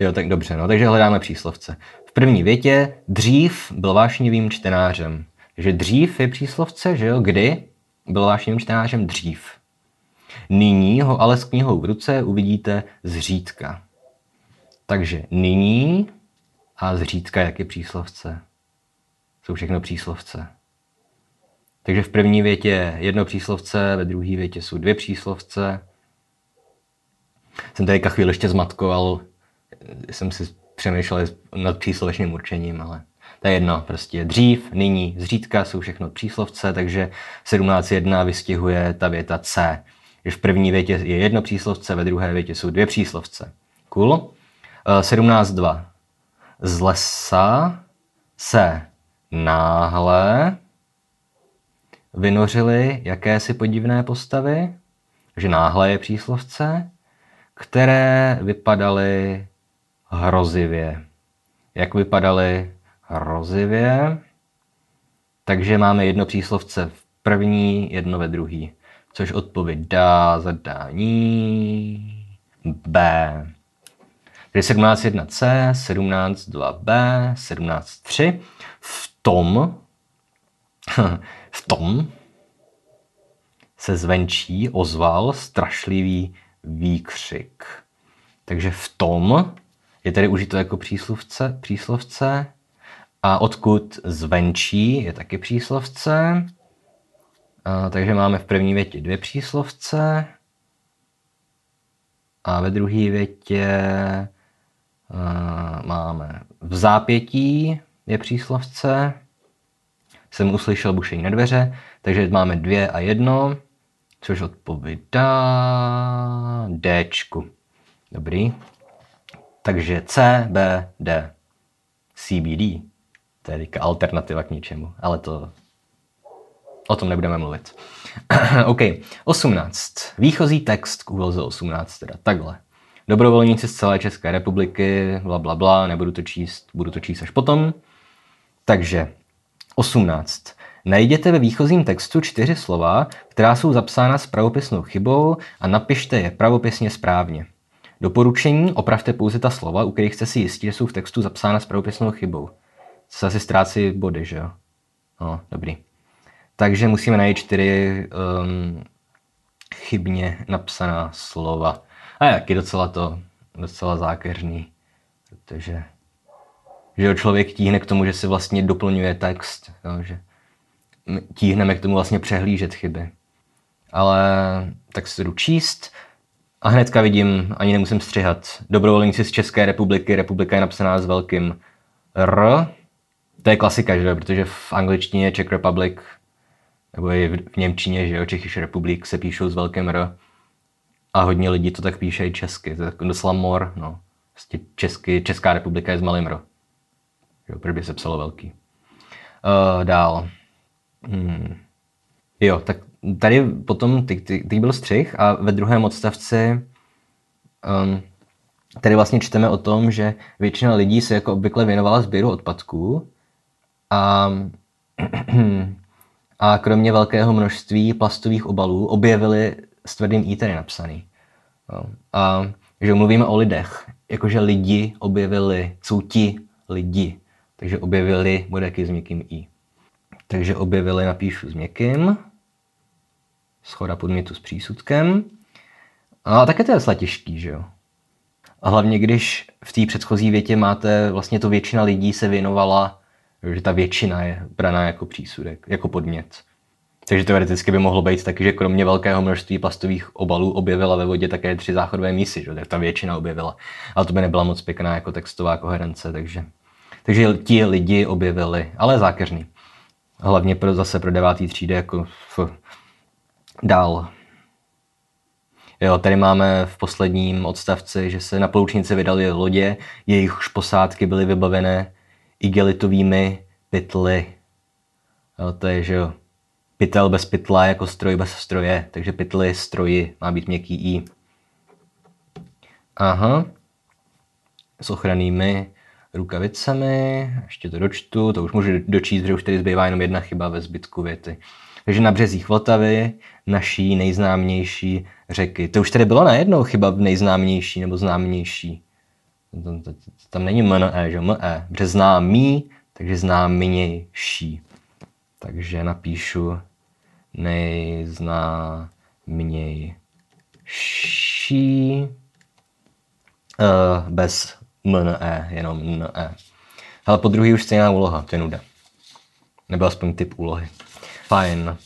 Jo, tak dobře, no, takže hledáme příslovce. V první větě dřív byl vášnivým čtenářem. Takže dřív je příslovce, že jo, kdy byl vášnivým čtenářem dřív. Nyní ho ale s knihou v ruce uvidíte zřídka. Takže nyní a zřídka jak je příslovce. Jsou všechno příslovce. Takže v první větě je jedno příslovce, ve druhé větě jsou dvě příslovce. Jsem tady chvíli ještě zmatkoval, jsem si přemýšlel nad příslovečným určením, ale to je jedno, prostě dřív, nyní, zřídka jsou všechno příslovce, takže 17.1 vystihuje ta věta C. Když v první větě je jedno příslovce, ve druhé větě jsou dvě příslovce. Cool. 17.2. Z lesa se náhle vynořily jakési podivné postavy, že náhle je příslovce, které vypadaly hrozivě. Jak vypadaly hrozivě? Takže máme jedno příslovce v první, jedno ve druhý, což odpověď dá zadání B. Tedy 17.1c, 17.2b, 17.3. V tom, v tom se zvenčí ozval strašlivý výkřik. Takže v tom je tedy užito jako příslovce, příslovce a odkud zvenčí je taky příslovce. A, takže máme v první větě dvě příslovce a ve druhé větě máme v zápětí je příslovce, jsem uslyšel bušení na dveře, takže máme dvě a jedno, což odpovídá Dčku. Dobrý. Takže C, B, D. CBD. To je alternativa k ničemu, ale to o tom nebudeme mluvit. OK, 18. Výchozí text k úloze 18, teda takhle. Dobrovolníci z celé České republiky, bla, bla, bla, nebudu to číst, budu to číst až potom. Takže 18. Najděte ve výchozím textu čtyři slova, která jsou zapsána s pravopisnou chybou a napište je pravopisně správně. Doporučení opravte pouze ta slova, u kterých jste si jistí, že jsou v textu zapsána s pravopisnou chybou. Se asi ztrácí body, že jo? No, dobrý. Takže musíme najít čtyři um, chybně napsaná slova. A je docela to docela zákeřný, protože že člověk tíhne k tomu, že si vlastně doplňuje text, jo, že tíhneme k tomu vlastně přehlížet chyby. Ale tak si jdu číst a hnedka vidím, ani nemusím střihat. Dobrovolníci z České republiky, republika je napsaná s velkým R. To je klasika, že protože v angličtině Czech Republic nebo i v Němčině, že jo, Čechyš republik se píšou s velkým R. A hodně lidí to tak píše i česky, to je docela mor, no. Vlastně česky, Česká republika je s malým R. Jo, by se psalo velký. Uh, dál. Hmm. Jo, tak tady potom, ty byl střih a ve druhém odstavci um, tady vlastně čteme o tom, že většina lidí se jako obvykle věnovala sběru odpadků a, a kromě velkého množství plastových obalů objevili s tvrdým i tady napsaný. No. A že mluvíme o lidech, jakože lidi objevili, jsou ti lidi, takže objevili bude s měkkým i. Takže objevili napíšu s měkkým, schoda podmětu s přísudkem. A také to je docela těžký, že jo? A hlavně, když v té předchozí větě máte, vlastně to většina lidí se věnovala, že ta většina je braná jako přísudek, jako podmět. Takže teoreticky by mohlo být taky, že kromě velkého množství plastových obalů objevila ve vodě také tři záchodové mísy, že tak ta většina objevila. Ale to by nebyla moc pěkná jako textová koherence, takže, takže ti lidi objevili, ale zákeřný. Hlavně pro, zase pro devátý třídy jako f, dál. Jo, tady máme v posledním odstavci, že se na Ploučnici vydali lodě, jejichž posádky byly vybavené igelitovými pytly. Jo, to je, že jo, pytel bez pytla jako stroj bez stroje, takže pytly, stroji, má být měkký i. Aha. S ochrannými rukavicemi, ještě to dočtu, to už můžu dočíst, že už tady zbývá jenom jedna chyba ve zbytku věty. Takže na březích Vltavy, naší nejznámější řeky. To už tady bylo najednou chyba nejznámější nebo známější. Tam není MNE, že ME. Břez známý, takže známější. Takže napíšu nejznámější uh, bez MNE, jenom NE. Ale po druhý už stejná úloha, to je nuda. Nebo aspoň typ úlohy. Fajn.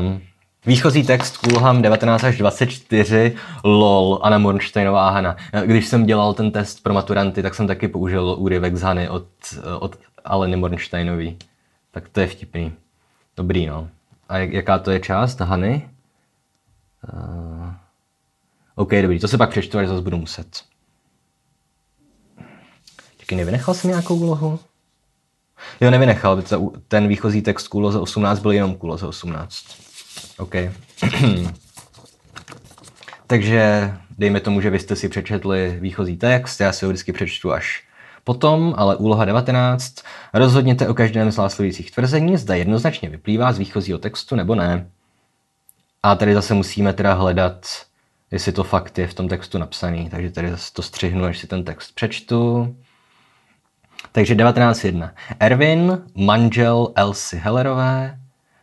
Um, Výchozí text k úlohám 19 až 24, lol, Anna Mornsteinová Hana. Když jsem dělal ten test pro maturanty, tak jsem taky použil úryvek z Hany od, od Aleny Mornsteinový. Tak to je vtipný. Dobrý, no. A jaká to je část Hany? Uh, OK, dobrý, to se pak přečtu, až zase budu muset. Čekaj, nevynechal jsem nějakou úlohu? Jo, nevynechal, ten výchozí text k úloze 18 byl jenom k úloze 18. OK. Takže dejme tomu, že vy jste si přečetli výchozí text, já si ho vždycky přečtu až potom, ale úloha 19. Rozhodněte o každém z následujících tvrzení, zda jednoznačně vyplývá z výchozího textu nebo ne. A tady zase musíme teda hledat, jestli to fakt je v tom textu napsaný. Takže tady zase to střihnu, až si ten text přečtu. Takže 1901. Erwin, manžel Elsie Hellerové,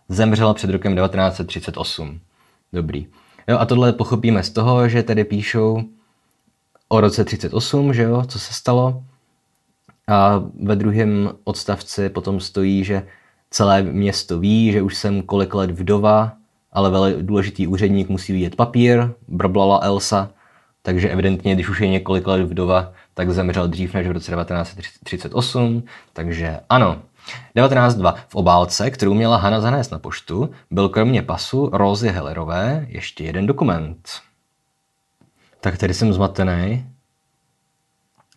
zemřel před rokem 1938. Dobrý. Jo, a tohle pochopíme z toho, že tady píšou o roce 38, že jo, co se stalo. A ve druhém odstavci potom stojí, že celé město ví, že už jsem kolik let vdova, ale velmi důležitý úředník musí vidět papír, brblala Elsa, takže evidentně, když už je několik let vdova, tak zemřel dřív než v roce 1938, takže ano. 19.2. V obálce, kterou měla Hana zanést na poštu, byl kromě pasu Rózy Hellerové ještě jeden dokument. Tak tady jsem zmatený.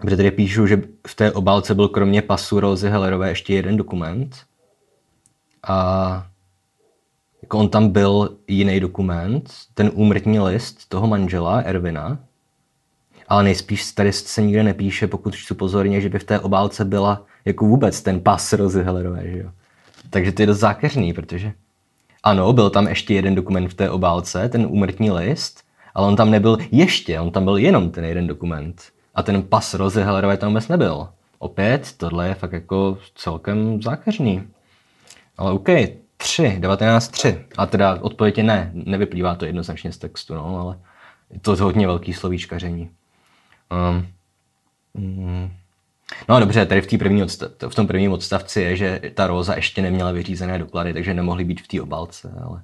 Protože tady píšu, že v té obálce byl kromě pasu Rózy Hellerové ještě jeden dokument. A jako on tam byl jiný dokument, ten úmrtní list toho manžela Ervina, ale nejspíš tady se nikde nepíše, pokud čtu pozorně, že by v té obálce byla jako vůbec ten pas Rozy Hellerové, že jo. Takže to je dost zákeřný, protože ano, byl tam ještě jeden dokument v té obálce, ten úmrtní list, ale on tam nebyl ještě, on tam byl jenom ten jeden dokument. A ten pas Rozy Hellerové tam vůbec nebyl. Opět, tohle je fakt jako celkem zákeřný. Ale OK, 3, 19, 3. A teda odpověď je ne, nevyplývá to jednoznačně z textu, no, ale je to hodně velký slovíčkaření. Um, mm, no dobře, tady v, první odstav, v tom prvním odstavci je, že ta Róza ještě neměla vyřízené doklady, takže nemohly být v té obálce, ale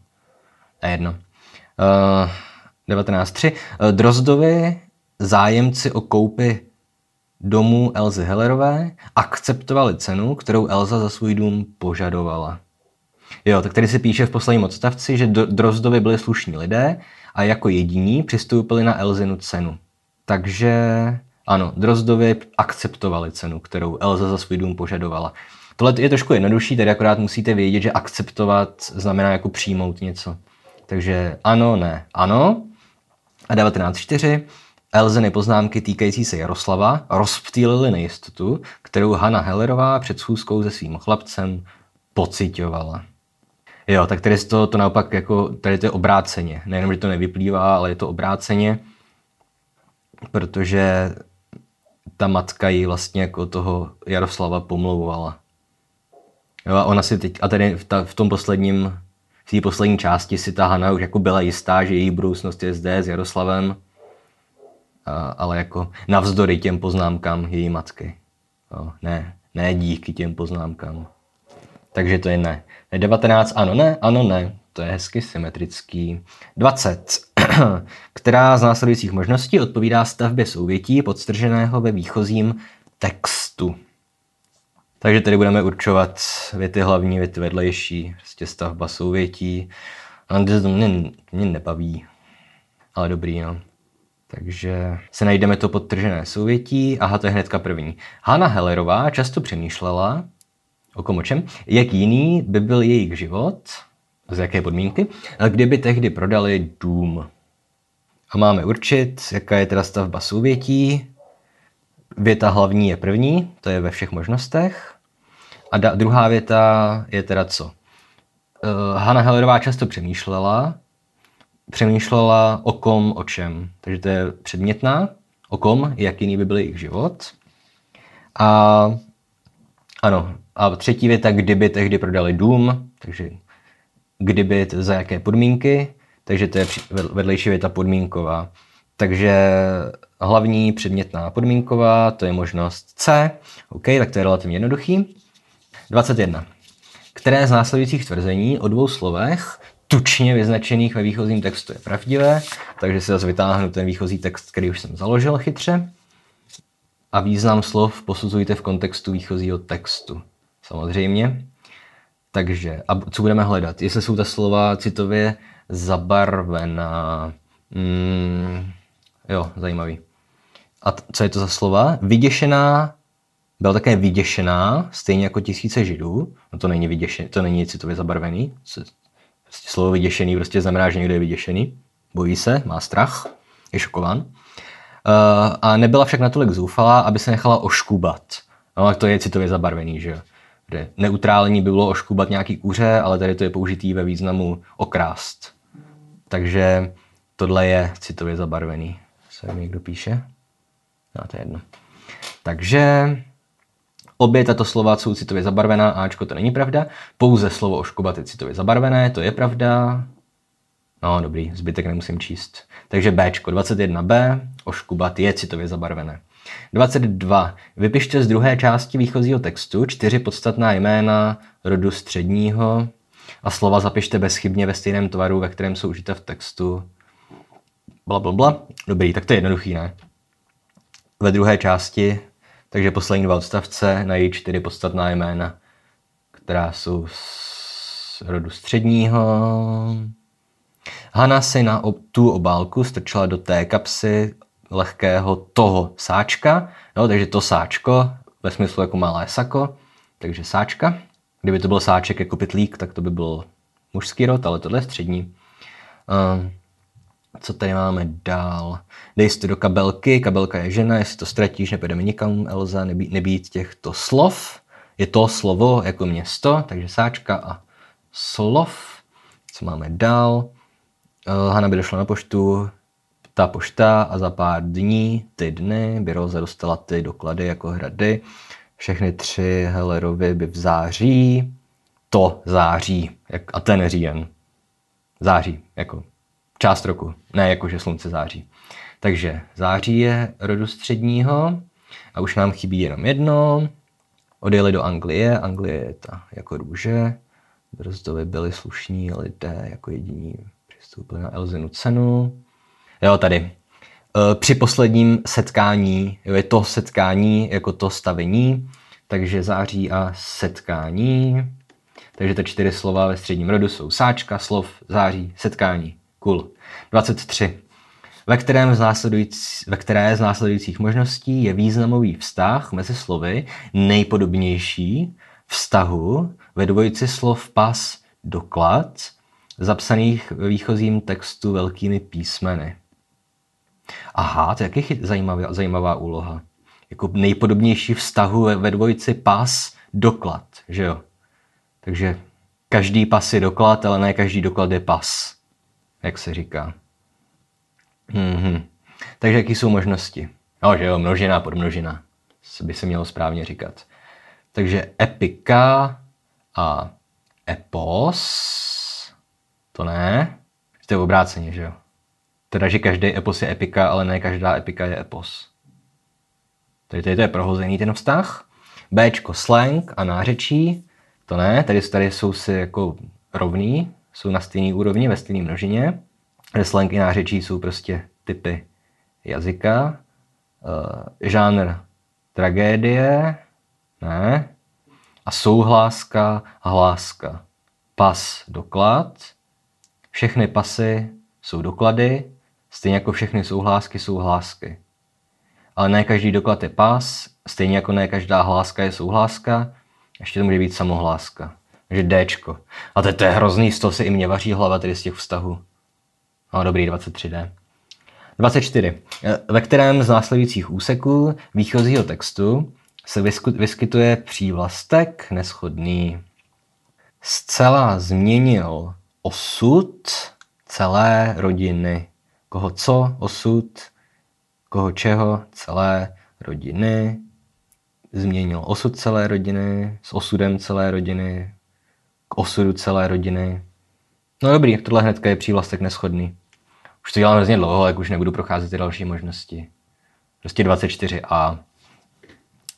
to je jedno. Uh, 19.3. Drozdovi zájemci o koupi domu Elzy Hellerové akceptovali cenu, kterou Elza za svůj dům požadovala. Jo, tak tady se píše v posledním odstavci, že Drozdovi byli slušní lidé a jako jediní přistoupili na Elzinu cenu. Takže ano, Drozdovi akceptovali cenu, kterou Elza za svůj dům požadovala. Tohle je trošku jednodušší, tady akorát musíte vědět, že akceptovat znamená jako přijmout něco. Takže ano, ne, ano. A 19.4. Elzeny poznámky týkající se Jaroslava rozptýlily nejistotu, kterou Hanna Hellerová před schůzkou se svým chlapcem pocitovala. Jo, tak tady to, to naopak jako, tady to je obráceně. Nejenom, že to nevyplývá, ale je to obráceně, protože ta matka ji vlastně jako toho Jaroslava pomlouvala. Jo, a ona si teď, a tady v, ta, v tom posledním, v té poslední části si ta Hana už jako byla jistá, že její budoucnost je zde s Jaroslavem, ale jako navzdory těm poznámkám její matky. Jo, ne, ne díky těm poznámkám. Takže to je ne. 19, ano, ne, ano, ne. To je hezky symetrický. 20. Která z následujících možností odpovídá stavbě souvětí podstrženého ve výchozím textu. Takže tady budeme určovat věty hlavní, věty vedlejší, prostě stavba souvětí. A to mě, mě nebaví, ale dobrý, no. Takže se najdeme to podtržené souvětí. Aha, to je hnedka první. Hanna Hellerová často přemýšlela, o kom o čem, jak jiný by byl jejich život, z jaké podmínky, kdyby tehdy prodali dům. A máme určit, jaká je teda stavba souvětí. Věta hlavní je první, to je ve všech možnostech. A da, druhá věta je teda co? Uh, Hanna Hellerová často přemýšlela, přemýšlela o kom, o čem. Takže to je předmětná, o kom, jak jiný by byl jejich život. A ano, a třetí věta, kdyby tehdy prodali dům, takže kdyby, za jaké podmínky, takže to je vedlejší věta podmínková. Takže hlavní předmětná podmínková, to je možnost C. OK, tak to je relativně jednoduchý. 21. Které z následujících tvrzení o dvou slovech tučně vyznačených ve výchozím textu je pravdivé, takže si zase vytáhnu ten výchozí text, který už jsem založil chytře. A význam slov posuzujte v kontextu výchozího textu. Samozřejmě. Takže, a co budeme hledat? Jestli jsou ta slova citově zabarvená. Mm, jo, zajímavý. A co je to za slova? Vyděšená, byla také vyděšená, stejně jako tisíce židů. No to není vyděšený, to není citově zabarvený. Prostě slovo vyděšený prostě znamená, že někdo je vyděšený. Bojí se, má strach, je šokován. Uh, a nebyla však natolik zoufalá, aby se nechala oškubat. No, tak to je citově zabarvený, že jo neutrální by bylo oškubat nějaký kuře, ale tady to je použitý ve významu okrást. Takže tohle je citově zabarvený. Se mi někdo píše? No, to je jedno. Takže obě tato slova jsou citově zabarvená, Ačko to není pravda. Pouze slovo oškubat je citově zabarvené, to je pravda. No dobrý, zbytek nemusím číst. Takže Bčko 21b, oškubat je citově zabarvené. 22. Vypište z druhé části výchozího textu čtyři podstatná jména rodu středního a slova zapište bezchybně ve stejném tvaru, ve kterém jsou užita v textu. Bla, bla, bla. Dobrý, tak to je jednoduchý, ne? Ve druhé části, takže poslední dva odstavce, najít čtyři podstatná jména která jsou z rodu středního. Hana si na tu obálku strčila do té kapsy lehkého toho sáčka, jo, takže to sáčko ve smyslu jako malé sako, takže sáčka. Kdyby to byl sáček jako pytlík, tak to by byl mužský rod, ale tohle je střední. Uh, co tady máme dál? Dej si to do kabelky, kabelka je žena, jestli to ztratíš, nepůjdeme nikam, Elza, nebýt, nebýt těchto slov. Je to slovo jako město, takže sáčka a slov. Co máme dál? Uh, Hana by došla na poštu, ta pošta a za pár dní, ty dny, by Roza dostala ty doklady jako hrady. Všechny tři Hellerovi by v září, to září, jak, a ten říjen. Září, jako část roku, ne jako že slunce září. Takže září je rodu středního a už nám chybí jenom jedno. Odjeli do Anglie, Anglie je ta jako růže. Brzdovi byli slušní lidé jako jediní přistoupili na Elzinu cenu. Jo, tady. E, při posledním setkání, jo, je to setkání jako to stavení, takže září a setkání. Takže ty čtyři slova ve středním rodu jsou sáčka, slov, září, setkání. Cool. 23. Ve, kterém z ve které z následujících možností je významový vztah mezi slovy nejpodobnější vztahu ve dvojici slov pas doklad, zapsaných ve výchozím textu velkými písmeny. Aha, to je jaký zajímavá, zajímavá úloha. Jako nejpodobnější vztahu ve, ve dvojici pas doklad, že jo? Takže každý pas je doklad, ale ne každý doklad je pas, jak se říká. Mm-hmm. Takže jaký jsou možnosti? No, že jo, množina, podmnožina, by se mělo správně říkat. Takže epika a epos, to ne, to je obráceně, že jo. Teda, že každý epos je epika, ale ne každá epika je epos. Tady, tady to je prohozený ten vztah. Bčko slang a nářečí, to ne, tady, tady jsou si jako rovný, jsou na stejné úrovni ve stejné množině. Slang i nářečí jsou prostě typy jazyka. Uh, žánr tragédie, ne. A souhláska hláska. Pas, doklad. Všechny pasy jsou doklady, stejně jako všechny souhlásky jsou hlásky. Ale ne každý doklad je pas, stejně jako ne každá hláska je souhláska, ještě to může být samohláska. Takže Dčko. A to, to je hrozný, z toho se i mě vaří hlava tedy z těch vztahů. No dobrý, 23D. 24. Ve kterém z následujících úseků výchozího textu se vyskytuje přívlastek neschodný. Zcela změnil osud celé rodiny. Koho co, osud, koho čeho, celé rodiny. Změnil osud celé rodiny, s osudem celé rodiny, k osudu celé rodiny. No dobrý, tohle hnedka je přívlastek neschodný. Už to dělám hrozně dlouho, jak už nebudu procházet ty další možnosti. Prostě 24a.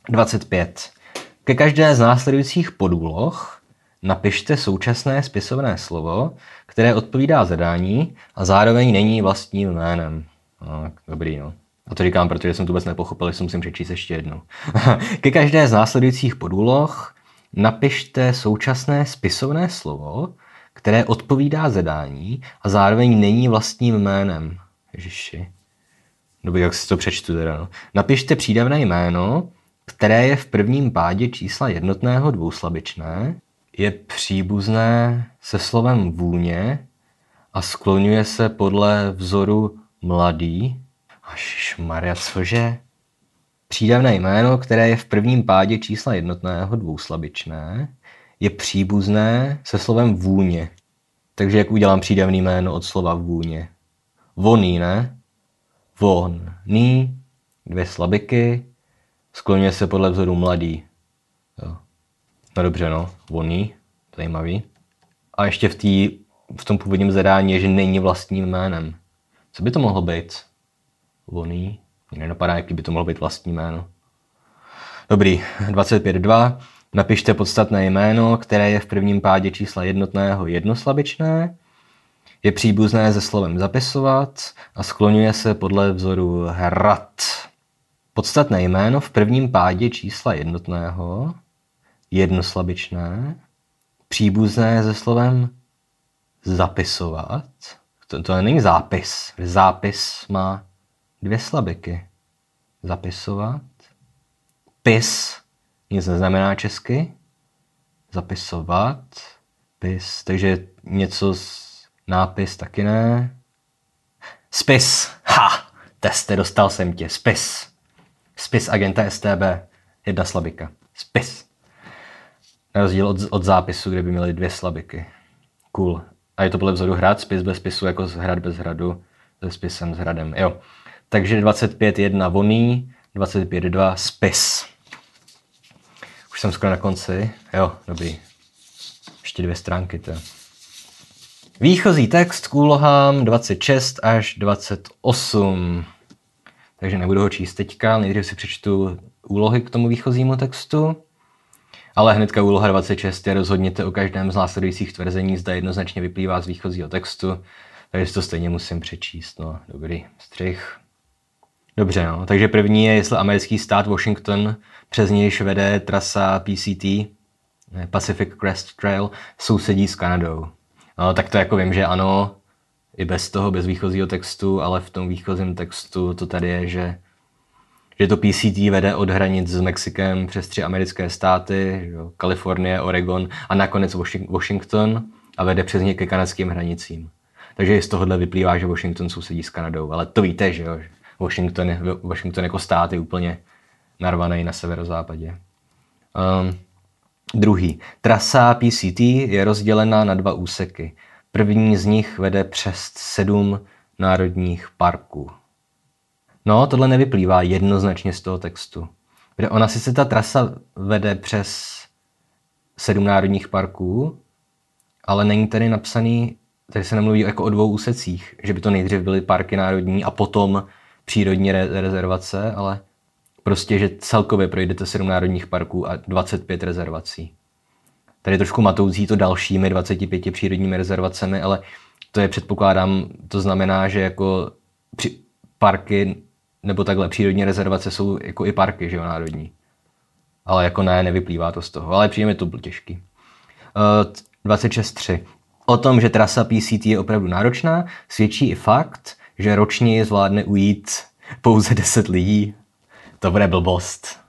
25. Ke každé z následujících podúloh napište současné spisovné slovo, které odpovídá zadání a zároveň není vlastním jménem. No, dobrý, no. A to říkám, protože jsem to vůbec nepochopil, že musím přečíst ještě jednou. Ke každé z následujících podúloh napište současné spisovné slovo, které odpovídá zadání a zároveň není vlastním jménem. Ježiši. Dobrý, jak si to přečtu teda. No. Napište přídavné jméno, které je v prvním pádě čísla jednotného dvouslabičné, je příbuzné se slovem vůně a skloňuje se podle vzoru mladý. Maria, cože? Přídavné jméno, které je v prvním pádě čísla jednotného dvouslabičné, je příbuzné se slovem vůně. Takže jak udělám přídavný jméno od slova vůně? Voný, ne? Voný, dvě slabiky, skloňuje se podle vzoru mladý. Jo. No dobře, no, voný, zajímavý. A ještě v, tý, v tom původním zadání je, že není vlastním jménem. Co by to mohlo být? Voný? Mě nenapadá, jaký by to mohlo být vlastní jméno. Dobrý, 25.2. Napište podstatné jméno, které je v prvním pádě čísla jednotného jednoslabičné, je příbuzné se slovem zapisovat a skloňuje se podle vzoru hrad. Podstatné jméno v prvním pádě čísla jednotného, jednoslabičné, příbuzné se slovem zapisovat. To, to není zápis. Zápis má dvě slabiky. Zapisovat. Pis nic neznamená česky. Zapisovat. Pis. Takže něco z nápis taky ne. Spis. Ha! Teste, dostal jsem tě. Spis. Spis agenta STB. Jedna slabika. Spis. Na rozdíl od, od zápisu, kde by měly dvě slabiky. Cool. A je to podle vzoru hrad, spis bez spisu, jako hrad bez hradu, se spisem s hradem. Jo. Takže 25.1 voný, 25.2 spis. Už jsem skoro na konci. Jo, dobrý. Ještě dvě stránky to. Výchozí text k úlohám 26 až 28. Takže nebudu ho číst teďka, nejdřív si přečtu úlohy k tomu výchozímu textu. Ale hnedka úloha 26 je rozhodněte o každém z následujících tvrzení, zda jednoznačně vyplývá z výchozího textu, takže to stejně musím přečíst. No, dobrý, střih. Dobře, no. takže první je, jestli americký stát Washington, přes nějž vede trasa PCT, Pacific Crest Trail, sousedí s Kanadou. No, tak to jako vím, že ano, i bez toho, bez výchozího textu, ale v tom výchozím textu to tady je, že že to PCT vede od hranic s Mexikem přes tři americké státy, jo, Kalifornie, Oregon a nakonec Washington a vede přes ně ke kanadským hranicím. Takže z tohohle vyplývá, že Washington sousedí s Kanadou. Ale to víte, že jo? Washington, Washington jako stát je úplně narvaný na severozápadě. Um, druhý. Trasa PCT je rozdělena na dva úseky. První z nich vede přes sedm národních parků. No, tohle nevyplývá jednoznačně z toho textu. Protože ona sice ta trasa vede přes sedm národních parků, ale není tady napsaný, tady se nemluví jako o dvou úsecích, že by to nejdřív byly parky národní a potom přírodní re- rezervace, ale prostě, že celkově projdete sedm národních parků a 25 rezervací. Tady je trošku matoucí to dalšími 25 přírodními rezervacemi, ale to je předpokládám, to znamená, že jako při, parky nebo takhle přírodní rezervace jsou jako i parky, že jo, národní. Ale jako ne, nevyplývá to z toho. Ale přijeme to byl těžký. Uh, 26.3. O tom, že trasa PCT je opravdu náročná, svědčí i fakt, že ročně zvládne ujít pouze 10 lidí. To bude blbost.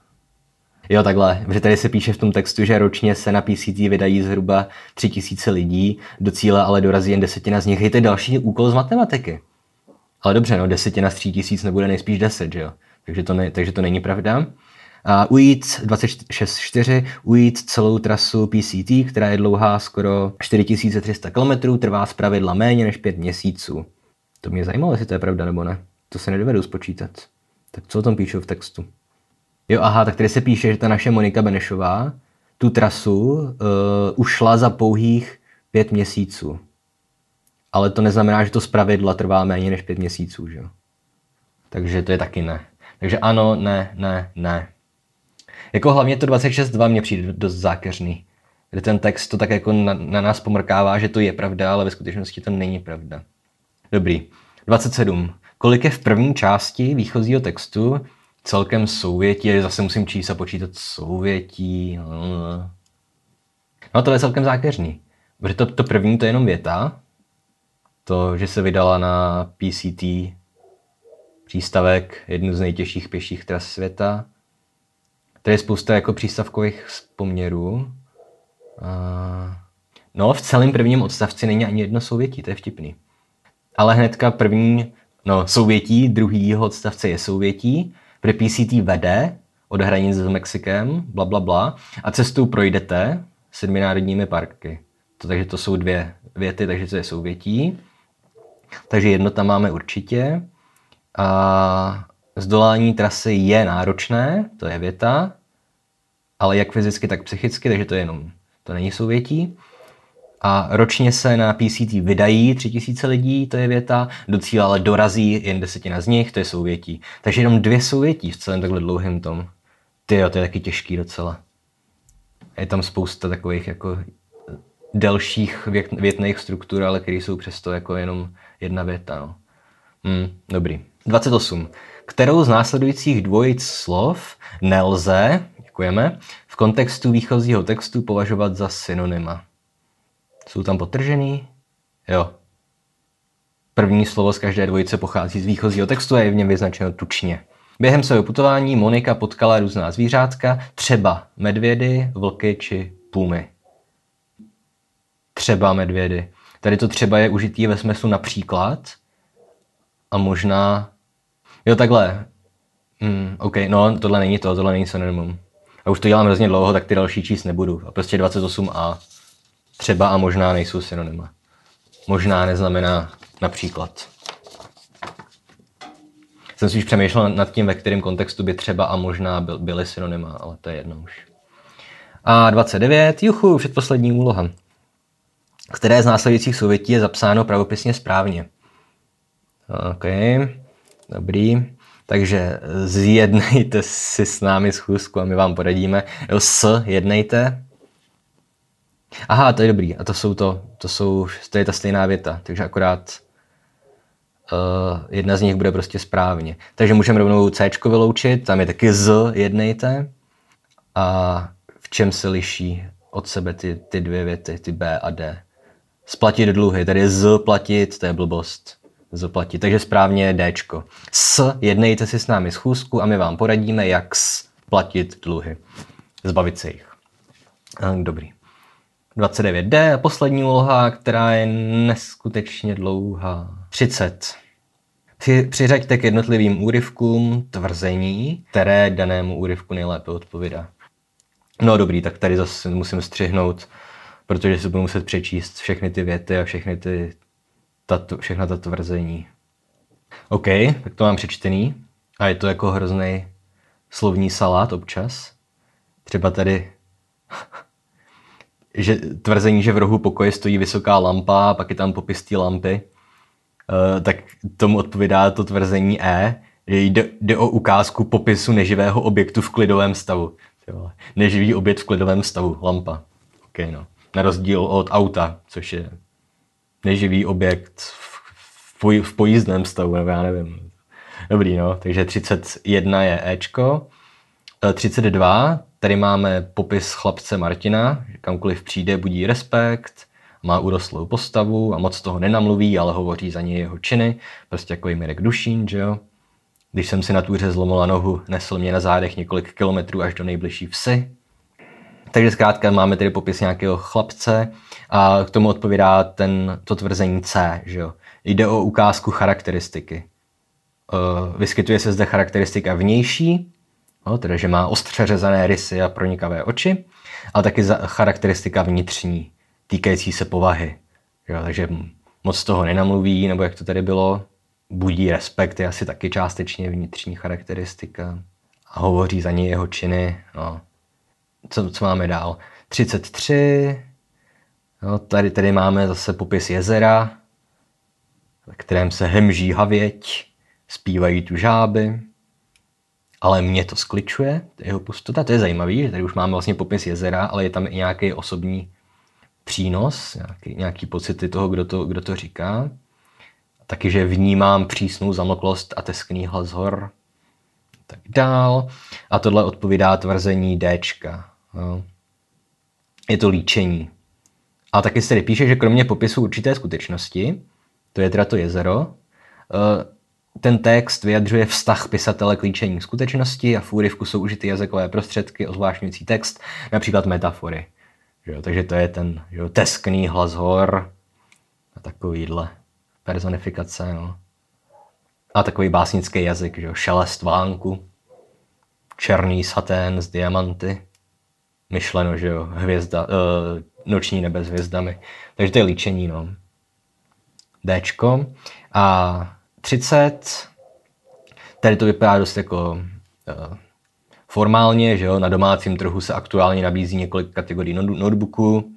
Jo, takhle, protože tady se píše v tom textu, že ročně se na PCT vydají zhruba 3000 lidí, do cíle ale dorazí jen desetina z nich. Je to další úkol z matematiky. Ale dobře, no, desetina z tří tisíc nebude nejspíš deset, že jo? Takže to, ne, takže to není pravda. A ujít 26.4, ujít celou trasu PCT, která je dlouhá skoro 4300 km, trvá z pravidla méně než 5 měsíců. To mě zajímalo, jestli to je pravda nebo ne. To se nedovedu spočítat. Tak co o tom píšou v textu? Jo, aha, tak tady se píše, že ta naše Monika Benešová tu trasu uh, ušla za pouhých pět měsíců ale to neznamená, že to z pravidla trvá méně než pět měsíců, že jo. Takže to je taky ne. Takže ano, ne, ne, ne. Jako hlavně to 26.2 mě přijde dost zákeřný. Kde ten text to tak jako na, na nás pomrkává, že to je pravda, ale ve skutečnosti to není pravda. Dobrý. 27. Kolik je v první části výchozího textu celkem souvětí? Zase musím číst a počítat souvětí. No to je celkem zákeřný. Protože to, to první to je jenom věta, to, že se vydala na PCT přístavek, jednu z nejtěžších pěších tras světa. Tady je spousta jako přístavkových poměrů. A... No, v celém prvním odstavci není ani jedno souvětí, to je vtipný. Ale hnedka první, no, souvětí, druhýho odstavce je souvětí, kde PCT vede od hranic s Mexikem, bla, bla, bla, a cestou projdete sedmi národními parky. To, takže to jsou dvě věty, takže to je souvětí. Takže jedno tam máme určitě. A zdolání trasy je náročné, to je věta, ale jak fyzicky, tak psychicky, takže to je jenom, to není souvětí. A ročně se na PCT vydají 3000 lidí, to je věta, do cíle ale dorazí jen desetina z nich, to je souvětí. Takže jenom dvě souvětí v celém takhle dlouhém tom. Ty jo, to je taky těžký docela. Je tam spousta takových jako delších vět, větných struktur, ale které jsou přesto jako jenom jedna věta. No. Hmm, dobrý. 28. Kterou z následujících dvojic slov nelze, děkujeme, v kontextu výchozího textu považovat za synonyma? Jsou tam potržený? Jo. První slovo z každé dvojice pochází z výchozího textu a je v něm vyznačeno tučně. Během svého putování Monika potkala různá zvířátka, třeba medvědy, vlky či pumy. Třeba medvědy. Tady to třeba je užitý ve smyslu například a možná... Jo, takhle. Hmm, OK, no, tohle není to, tohle není synonymum. A už to dělám hrozně dlouho, tak ty další číst nebudu. A prostě 28a. Třeba a možná nejsou synonyma. Možná neznamená například. Jsem si už přemýšlel nad tím, ve kterém kontextu by třeba a možná byly synonyma, ale to je jedno už. A 29, juchu, předposlední úloha. Které z následujících souvětí je zapsáno pravopisně správně? OK, dobrý. Takže zjednejte si s námi schůzku a my vám poradíme. S jednejte. Aha, to je dobrý. A to jsou to, to jsou, to je ta stejná věta. Takže akorát uh, jedna z nich bude prostě správně. Takže můžeme rovnou C vyloučit, tam je taky z jednejte. A v čem se liší od sebe ty, ty dvě věty, ty B a D? Splatit dluhy, tady z platit, to je blbost. Zaplatit. Takže správně D. S, jednejte si s námi schůzku a my vám poradíme, jak splatit dluhy. Zbavit se jich. Dobrý. 29D, poslední úloha, která je neskutečně dlouhá. 30. Při, přiřaďte k jednotlivým úryvkům tvrzení, které danému úryvku nejlépe odpovídá. No dobrý, tak tady zase musím střihnout, protože si budu muset přečíst všechny ty věty a všechny ty, tato, všechna ta tvrzení. OK, tak to mám přečtený. A je to jako hrozný slovní salát občas. Třeba tady že tvrzení, že v rohu pokoje stojí vysoká lampa a pak je tam popis té lampy, uh, tak tomu odpovídá to tvrzení E, jde, jde o ukázku popisu neživého objektu v klidovém stavu. Neživý objekt v klidovém stavu, lampa. Okay, no. Na rozdíl od auta, což je neživý objekt v, poj, v pojízdném stavu, nebo já nevím. Dobrý, no. Takže 31 je Ečko. 32, tady máme popis chlapce Martina, kamkoliv přijde, budí respekt, má urostlou postavu a moc toho nenamluví, ale hovoří za něj jeho činy, prostě jako Mirek Dušín, že jo. Když jsem si na túře zlomila nohu, nesl mě na zádech několik kilometrů až do nejbližší vsi. Takže zkrátka máme tedy popis nějakého chlapce a k tomu odpovídá ten, to tvrzení C, že jo. Jde o ukázku charakteristiky. Uh, vyskytuje se zde charakteristika vnější, no, teda že má ostře řezané rysy a pronikavé oči, ale taky charakteristika vnitřní, týkající se povahy. Jo, takže moc toho nenamluví, nebo jak to tady bylo, budí respekt, je asi taky částečně vnitřní charakteristika. A hovoří za něj jeho činy. No. Co, co máme dál? 33. No, tady, tady máme zase popis jezera, ve kterém se hemží havěť, zpívají tu žáby ale mě to skličuje, jeho pustota, to je zajímavý, že tady už máme vlastně popis jezera, ale je tam i nějaký osobní přínos, nějaký, nějaký pocity toho, kdo to, kdo to říká. Taky, že vnímám přísnou zamlklost a teskný hlas hor. Tak dál. A tohle odpovídá tvrzení D. No. Je to líčení. A taky se tady píše, že kromě popisu určité skutečnosti, to je teda to jezero, eh, ten text vyjadřuje vztah pisatele k líčení skutečnosti a v úryvku jsou užity jazykové prostředky, ozvláštňující text, například metafory. Jo, takže to je ten jo, teskný hlas hor a takovýhle personifikace. No. A takový básnický jazyk, že jo, šelest vánku, černý satén z diamanty, myšleno, že jo, hvězda, uh, noční nebe s hvězdami. Takže to je líčení, no. Dčko. A 30. Tady to vypadá dost jako uh, formálně, že jo, na domácím trhu se aktuálně nabízí několik kategorií notebooků,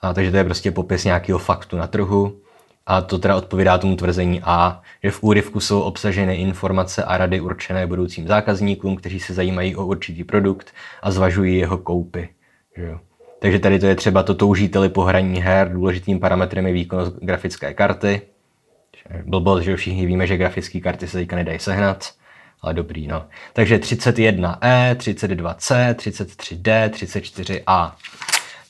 a takže to je prostě popis nějakého faktu na trhu. A to teda odpovídá tomu tvrzení A, že v úryvku jsou obsaženy informace a rady určené budoucím zákazníkům, kteří se zajímají o určitý produkt a zvažují jeho koupy. Že jo. Takže tady to je třeba to toužíteli po hraní her, důležitým parametrem je výkonnost grafické karty, blbost, že všichni víme, že grafické karty se teďka nedají sehnat, ale dobrý, no. Takže 31E, 32C, 33D, 34A.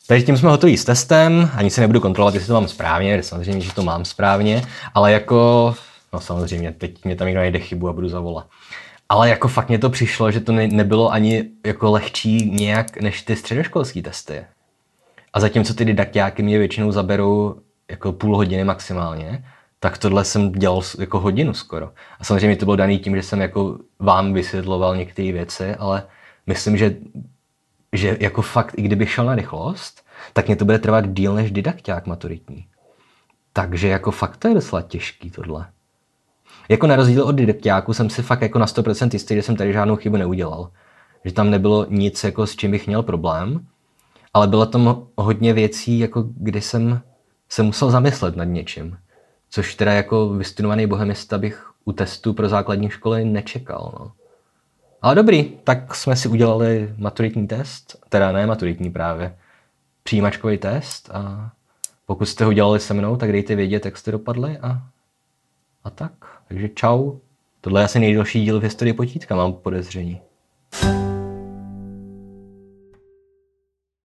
Takže tím jsme hotoví s testem, ani se nebudu kontrolovat, jestli to mám správně, samozřejmě, že to mám správně, ale jako, no samozřejmě, teď mě tam někdo najde chybu a budu zavolat. Ale jako fakt mě to přišlo, že to ne, nebylo ani jako lehčí nějak než ty středoškolské testy. A zatímco ty didaktiáky mě většinou zaberou jako půl hodiny maximálně, tak tohle jsem dělal jako hodinu skoro. A samozřejmě to bylo daný tím, že jsem jako vám vysvětloval některé věci, ale myslím, že, že jako fakt, i kdybych šel na rychlost, tak mě to bude trvat díl než didakták maturitní. Takže jako fakt to je docela těžký tohle. Jako na rozdíl od didaktáku jsem si fakt jako na 100% jistý, že jsem tady žádnou chybu neudělal. Že tam nebylo nic, jako s čím bych měl problém, ale bylo tam hodně věcí, jako kdy jsem se musel zamyslet nad něčím. Což teda jako vystudovaný bohemista bych u testu pro základní školy nečekal. No. Ale dobrý, tak jsme si udělali maturitní test, teda ne maturitní právě, přijímačkový test a pokud jste ho dělali se mnou, tak dejte vědět, jak jste dopadli a, a tak. Takže čau. Tohle je asi nejdelší díl v historii potítka, mám podezření. thank you